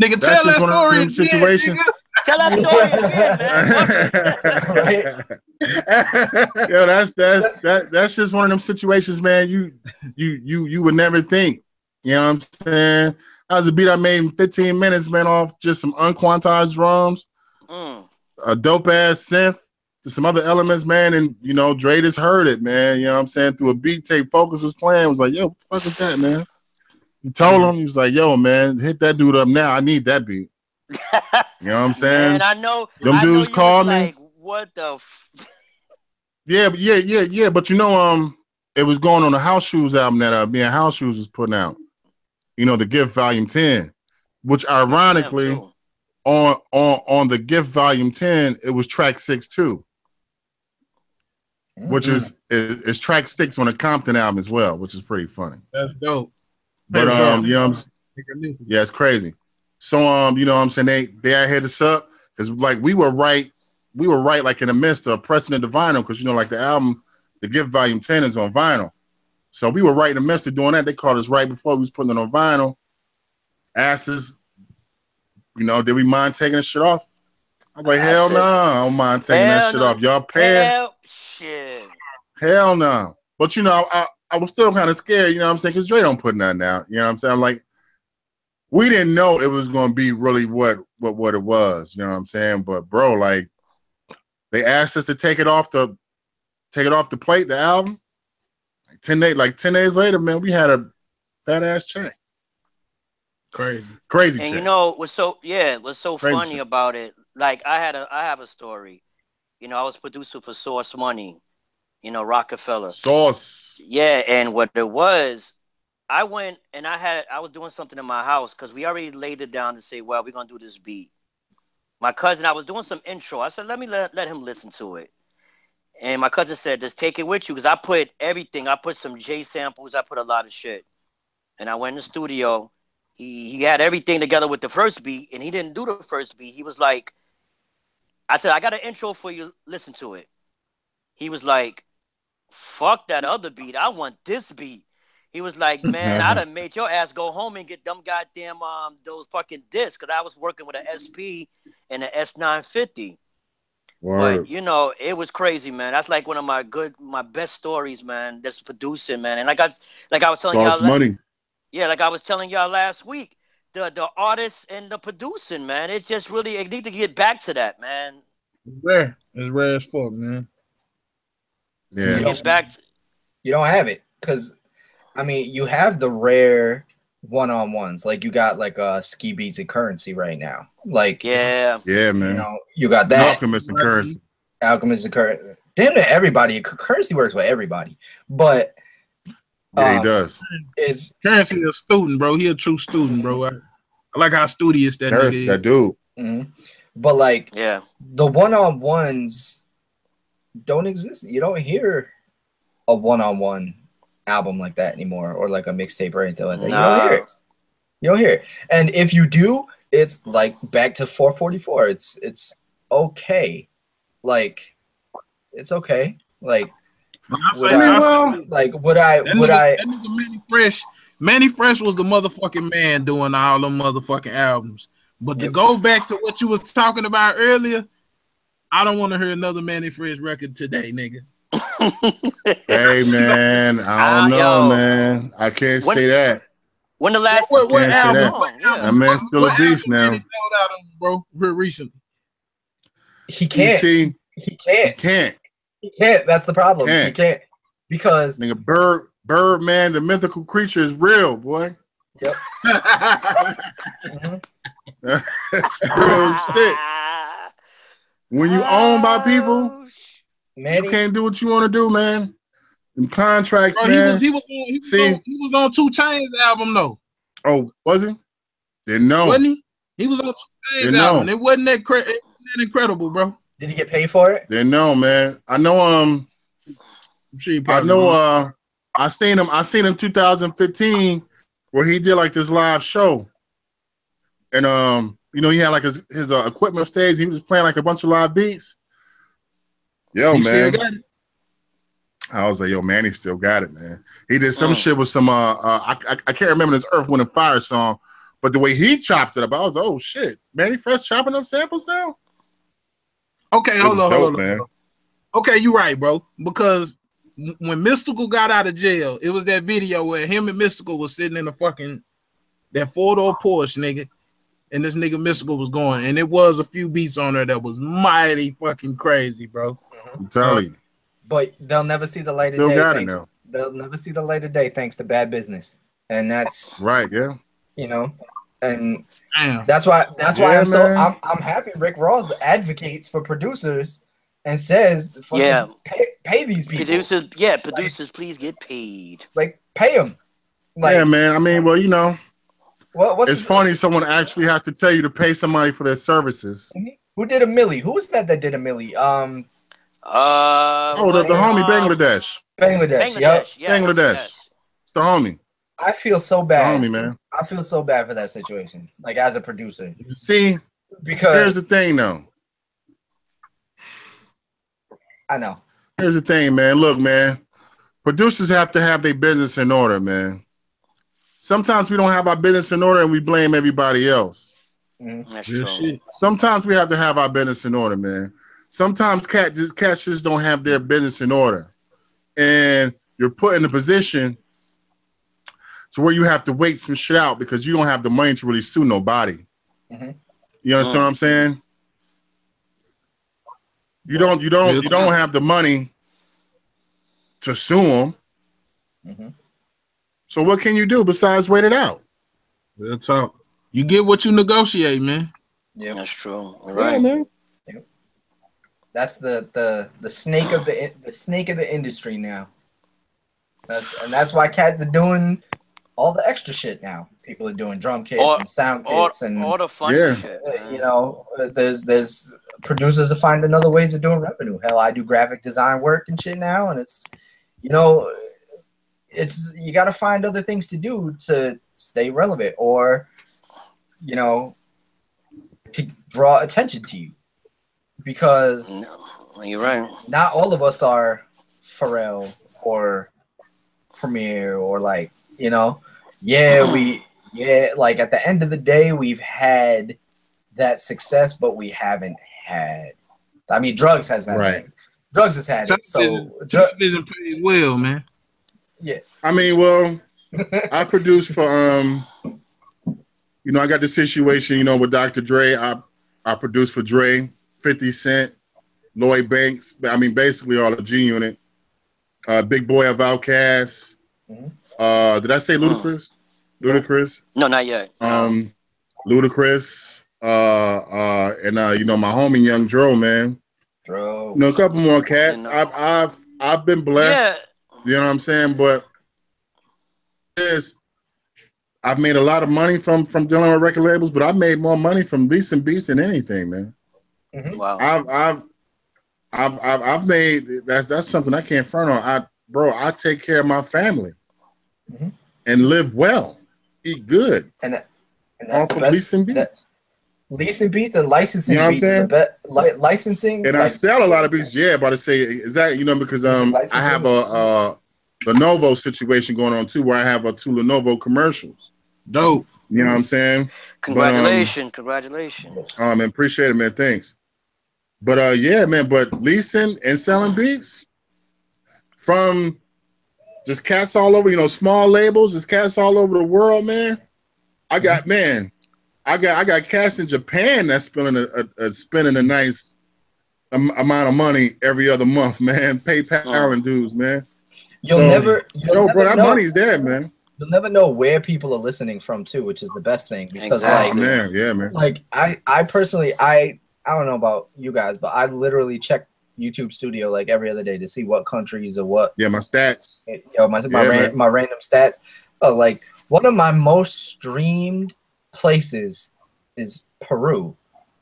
Nigga, That's tell just that story them again, situations. nigga. Tell that story again, man. Right? Yo, that's that's that that's just one of them situations, man. You you you you would never think. You know what I'm saying? That was a beat I made in 15 minutes, man, off just some unquantized drums, Mm. A dope ass synth, just some other elements, man. And you know, Dre just heard it, man. You know what I'm saying? Through a beat tape, Focus was playing, was like, yo, what the fuck is that, man? He told him, he was like, yo, man, hit that dude up now. I need that beat. You know what I'm saying? Man, I know. Them I dudes you called me. Like, what the? F- Yeah, but yeah, yeah, yeah. But you know, um, it was going on the House Shoes album that uh, me and House Shoes was putting out. You know, the Gift Volume Ten, which ironically Damn, too. On on on the Gift Volume Ten, it was track six too, which is, is is track six on the Compton album as well, which is pretty funny. That's dope. But That's um, dope. you know, what I'm s- Nigga, listen. yeah, it's crazy. So um, you know, what I'm saying they they had hit us up because like we were right, we were right like in the midst of pressing the vinyl because you know like the album, the Gift Volume Ten is on vinyl, so we were right in the midst of doing that. They called us right before we was putting it on vinyl. Asses, you know, did we mind taking the shit off? I was like, hell no, said, I don't mind taking that shit no. off. Y'all paying? Hell, shit. Hell no. But you know, I, I was still kind of scared, you know what I'm saying? Because Dre don't put nothing out. You know what I'm saying? Like, we didn't know it was gonna be really what what what it was, you know what I'm saying? But bro, like they asked us to take it off the take it off the plate, the album. Like 10 days, like 10 days later, man, we had a fat ass check. Crazy. Crazy And check. you know what's so yeah, what's so Crazy funny shit. about it? Like I had a I have a story. You know, I was producer for Sauce Money. You know, Rockefeller. Sauce. Yeah, and what it was, I went and I had I was doing something in my house because we already laid it down to say, well, we're gonna do this beat. My cousin, I was doing some intro. I said, let me let, let him listen to it. And my cousin said, just take it with you because I put everything. I put some J samples. I put a lot of shit. And I went in the studio. He he had everything together with the first beat, and he didn't do the first beat. He was like, I said, I got an intro for you. Listen to it. He was like, fuck that other beat. I want this beat. He was like, man, I done made your ass go home and get them goddamn um those fucking discs because I was working with an SP and an S950. Word. But you know, it was crazy, man. That's like one of my good, my best stories, man. That's producing, man. And like I, like I was telling Sauce la- money. Yeah, like I was telling y'all last week, the the artists and the producing, man. It's just really, it need to get back to that, man. It's rare. It's rare as fuck, man. Yeah. Get back. To, You don't have it because, I mean, you have the rare one-on-ones. Like you got like uh Ski Beatz and currency right now. Like yeah, Yeah, man. you man. know, you got that Alchemist and currency. alchemist and currency. Damn near everybody. Cur- Currency works with everybody, but Yeah, he um, does. it's Currency a student, bro. He a true student, bro. I, I like how studious that Currency, nigga that is. dude. mhm. but like yeah. the one-on-ones don't exist. You don't hear a one-on-one album like that anymore, or like a mixtape or anything like that. You don't hear it. You don't hear it. And if you do, it's like back to 444. It's it's okay. Like it's okay. Like When I say, I mean, well, like would I that, would nigga, I that nigga Mannie Fresh, Mannie Fresh was the motherfucking man doing all them motherfucking albums. But to go back to what you was talking about earlier, I don't want to hear another Mannie Fresh record today, nigga. hey man, I don't ah, know, yo. man. I can't When- say that. When the last What, what Can't say album? that. What Yeah. That man's What- still a beast now. Out on, bro, real recently. he can't see, he can't. he can't can't. he can't. That's the problem. He Can't. can't because Nigga, bird, Birdman, the mythical creature is real, boy. mhm, That's real shit. When you own by people, Oh, Mannie you can't do what you want to do, man. Them contracts, Bro, he was he was on, he was See? on, he was on Two Chainz album though, oh, was he? Didn't know. wasn't he? He was on Two Chainz Didn't know. album. It wasn't that cra- it wasn't that incredible, bro. Did he get paid for it? Didn't know, man. I know. Um, I'm sure he I probably know. will. Uh, I seen him. I seen him 2015 where he did like this live show, and um, you know, he had like his his uh, equipment stage. He was playing like a bunch of live beats. Yo, he man. still got it. I was like, yo, man, he still got it, man. He did some Mm. shit with some uh, uh I, I I can't remember this Earth Wind and Fire song, but the way he chopped it up, I was oh shit, Mannie Fresh chopping up samples now. Okay, hold on, dope, hold on. man. Okay, you're right, bro. Because when Mystikal got out of jail, it was that video where him and Mystikal was sitting in a fucking that four door Porsche, nigga, and this nigga Mystikal was going, and it was a few beats on there that was mighty fucking crazy, bro. Mm-hmm. I'm telling you, But they'll never see the light still of day. got it now. They'll never see the light of day thanks to bad business, and that's Right? Yeah. you know, and Damn. that's why that's why Yeah, I'm so. I'm I'm happy. Rick Ross advocates for producers and says, Yeah. pay, pay these people, Producers, yeah, producers, please get paid. like pay them. Like yeah, man. I mean, well, you know, what, what's it's his- funny someone actually has to tell you to pay somebody for their services. Who did a Milli? Who was that that did a Milli? Um, Uh, Oh, the, the homie uh, Bangladesh. Bangladesh, Bangladesh. Yep. yes, Bangladesh. yes. It's the homie. I feel so It's the bad. homie, man. I feel so bad for that situation. Like as a producer, See, because here's the thing, though. I know. Here's the thing, man. Look, man. Producers have to have their business in order, man. Sometimes we don't have our business in order and we blame everybody else. Mhm. That's true. Sometimes we have to have our business in order, man. Sometimes cat just cats just don't have their business in order, and you're put in a position to where you have to wait some shit out because you don't have the money to really sue nobody. Mhm. You understand what I'm saying? You don't. You don't. You don't have the money to sue them. Mhm. So what can you do besides wait it out? Real talk. You get what you negotiate, man. Yeah, That's true. All Yeah, right. man. that's the the the snake of the the snake of the industry now. That's and that's why cats are doing all the extra shit now. People are doing drum kits All- and sound All, kits and all the fun Yeah. shit. uh, man. you know, there's there's producers are finding other ways of doing revenue. Hell, I do graphic design work and shit now, and it's you know, it's you got to find other things to do to stay relevant, or you know, to draw attention to you, because No, you're right. not all of us are Pharrell or Premier or like you know, yeah, we yeah, like at the end of the day, we've had that success, but we haven't had I mean, drugs has that. Right. Drugs has had it. So, dr- television pays well, man. yeah. I mean, well, I produced for um, you know, I got the situation, you know, with Dr. Dre. I I produced for Dre, 50 Cent, Lloyd Banks. I mean, basically all the G Unit. Uh, Big Boi of Outkast. Mhm. Uh, did I say Ludacris? Ludacris. No, not yet. Um, Ludacris. Uh, uh, and uh, you know, my homie Young Dro, man. Bro. You know, a couple more cats. And, I've I've I've been blessed. yeah. You know what I'm saying? But is I've made a lot of money from from dealing with record labels, but I've made more money from leasing beats than anything, man. Wow. I've I've I've I've, I've made that's that's something I can't front on. I bro, I take care of my family Mhm. and live well, eat good, And, that- and that's off the of best. leasing that- beats. leasing beats and licensing You know what I'm beats the saying? Li- licensing. And I sell a lot of beats. Yeah, about to say is that you know because um I have a uh Lenovo situation going on too, where I have a two Lenovo commercials. Dope. You know what I'm saying? Congratulations. Congratulations. Um, and appreciate it, man. Thanks. But uh, yeah, man. But leasing and selling beats from just cats all over, you know, small labels, just cats all over the world, man. I got man, I got I got cats in Japan that's spending a, a, a spending a nice am- amount of money every other month, man. PayPal Mm. and dues, man. You'll So, never. You'll Yo, never bro, that know, money's there, man. You'll never know where people are listening from too, which is the best thing because Oh Exactly. like man, yeah, man. like I I personally I I don't know about you guys, but I literally check YouTube Studio like every other day to see what countries or what Yeah, my stats. you know, my my, Yeah, ran, my random stats. Oh, like one of my most streamed places is Peru,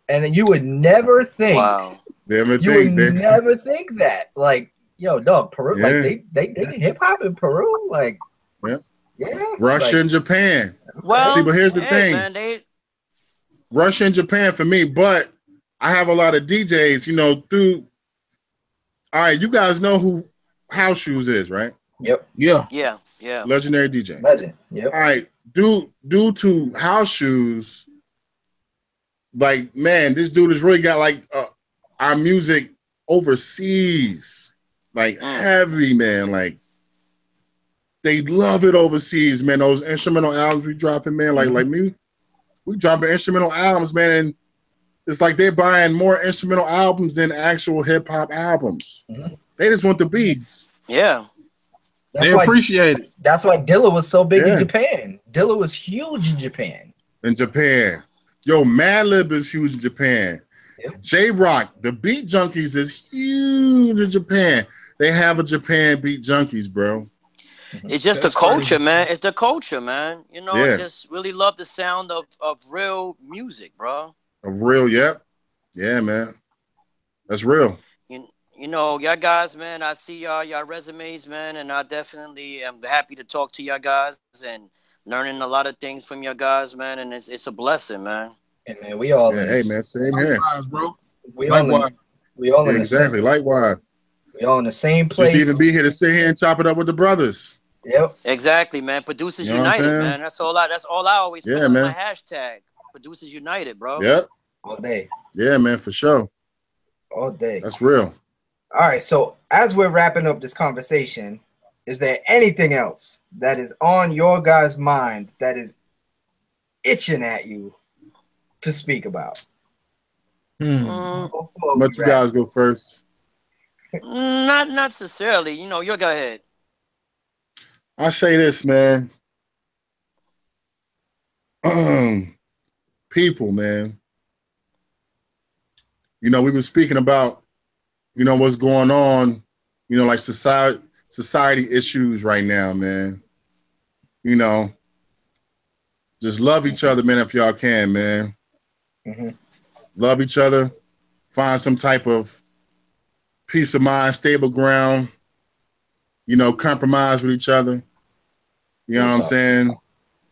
and you would never think Wow. They ever you think would they, never think that. Like, yo, dog, Peru, Yeah. like they they they get hip hop in Peru, like Yeah. yeah, Russia like, and Japan. Well, See, but here's the hey, thing. man, they Russia and Japan for me, but I have a lot of DJs, you know, through all right, you guys know who House Shoes is, right? Yep, Yeah. yeah, yeah. Legendary DJ. legend. Yep. All right, due due to House Shoes, like man, this dude has really got like uh, our music overseas, like Mm. heavy, man. Like they love it overseas, man. Those instrumental albums we dropping, man. Like like me, we dropping instrumental albums, man, and it's like they're buying more instrumental albums than actual hip hop albums. Mhm. They just want the beats. Yeah. That's They why appreciate it. that's why Dilla was so big Yeah. in Japan. Dilla was huge in Japan. in Japan. Yo, Madlib is huge in Japan. Yep. J.Rocc, the Beat Junkies is huge in Japan. They have a Japan Beat Junkies, bro. It's just That's the culture, crazy. man. It's the culture, man. You know, Yeah. just really love the sound of, of real music, bro. Of real, yep. Yeah, man. That's real. You, you know, y'all guys, man, I see y'all y'all resumes, man, and I definitely am happy to talk to y'all guys and learning a lot of things from y'all guys, man, and it's it's a blessing, man. And man, we all Yeah, in hey man, same here. Likewise, bro. we all in, we all in Exactly. same, Likewise. we all in the same place. Just even be here to sit here and chop it up with the brothers. Yep. Exactly, man. Producers You know United, man. That's all I that's all I always Yeah, put on man. my hashtag. Producers United, bro. Yep. All day. Yeah, man, for sure. All day. That's real. All right. So as we're wrapping up this conversation, is there anything else that is on your guys' mind that is itching at you to speak about? Hmm. Mm, Before we But you guys go first. not not necessarily. You know, you go ahead. I say this, man. Um, people, man. You know, we were speaking about, you know, what's going on, you know, like society society issues right now, man. You know, just love each other, man, if y'all can, man. Mhm. Love each other. Find some type of peace of mind, stable ground. You know, compromise with each other. You know what I'm saying?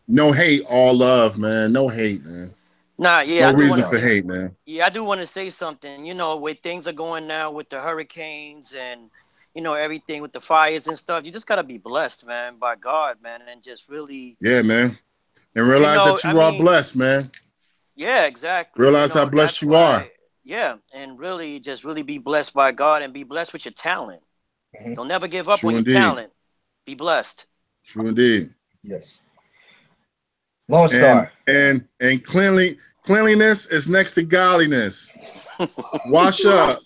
No hate, all love, man. No hate, man. Nah, yeah, no do reason for say- hate, man. Yeah, I do want to say something. You know, where things are going now with the hurricanes and you know everything with the fires and stuff. You just gotta be blessed, man, by God, man, and just really, Yeah, man. And realize You know, that you I are mean- blessed, man. yeah, exactly. Realize You know, how blessed you why- are. yeah, and really just really be blessed by God and be blessed with your talent. Mhm. Don't never give up True on indeed. your talent. Be blessed. True indeed. Yes. Lone And Star. and and cleanly cleanliness is next to godliness. Wash up.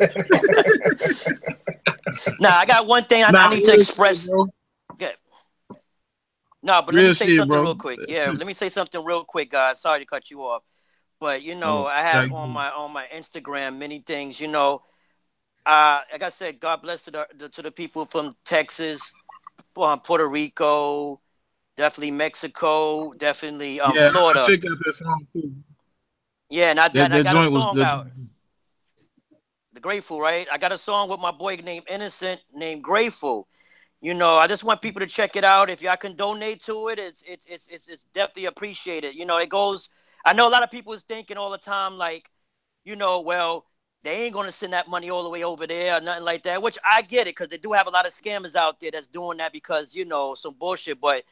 Now I got one thing I, Nah, I need to express. shit, bro. No, but let me say shit, something bro. real quick. Yeah, let me say something real quick, guys. Sorry to cut you off, but you know, Oh, I have thank on you. my on my Instagram many things. You know, uh, like I said, God bless to the, the to the people from Texas, um, Puerto Rico, definitely Mexico, definitely um, yeah, Florida. check out that song too. Yeah, and I, That, and I got a song good. out. The Grateful, right? I got a song with my boy named Innocent, named Grateful. You know, I just want people to check it out. If y'all can donate to it, it's it's it's it's, it's definitely appreciated. You know, it goes. I know a lot of people is thinking all the time, like, you know, well, they ain't gonna send that money all the way over there or nothing like that. Which I get it because they do have a lot of scammers out there that's doing that because you know some bullshit. But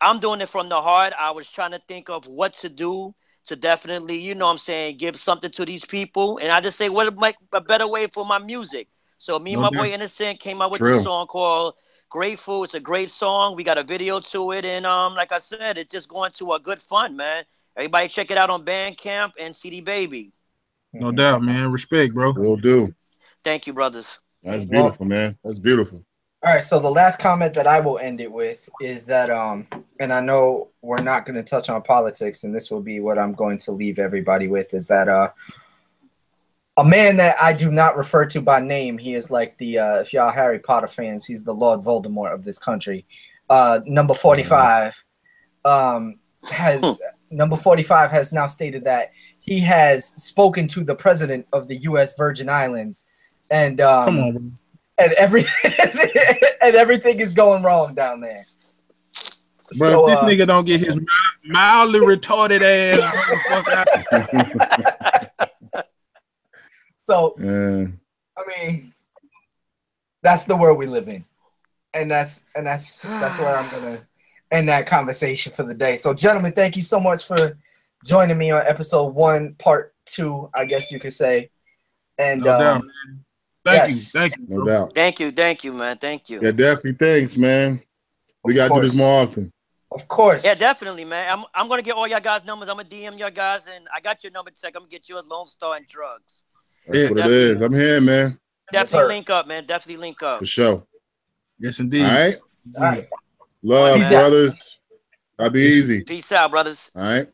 I'm doing it from the heart. I was trying to think of what to do to definitely, you know what I'm saying, give something to these people. And I just say, what make a better way for my music? So me and No my boy. Innocent came out with True. this song called Grateful. It's a great song. We got a video to it. And um, like I said, it's just going to a good fun, man. Everybody check it out on Bandcamp and CD Baby. No doubt, man. Respect, bro. Will do. Thank you, brothers. That's beautiful, man. That's beautiful. All right, so the last comment that I will end it with is that um and I know we're not going to touch on politics and this will be what I'm going to leave everybody with is that uh a man that I do not refer to by name, he is like the uh if y'all Harry Potter fans, he's the Lord Voldemort of this country. Uh number 45 um has number 45 has now stated that he has spoken to the president of the US Virgin Islands and um Come on, bro. And every and everything is going wrong down there. Bro, So, if this uh, nigga don't get his mildly retarded ass so Yeah. I mean, that's the world we live in, and that's and that's that's where I'm gonna end that conversation for the day. So, gentlemen, thank you so much for joining me on episode one, part two, I guess you could say. And no doubt, um, man. Thank yes. you, thank you. No doubt. Thank you, thank you, man. Thank you. Yeah, definitely. Thanks, man. We Of gotta do this more often. of course, Yeah, definitely, man. I'm I'm gonna get all y'all guys' numbers. I'm gonna DM y'all guys, and I got your number. Check. I'm gonna get you a Lonestarr and drugs. That's Yeah. what it is. I'm here, man. Definitely sir. link up, man. Definitely link up. For sure. Yes, indeed. right. All right. Love, Peace out. brothers. I'll be Peace. easy. Peace out, brothers. All right.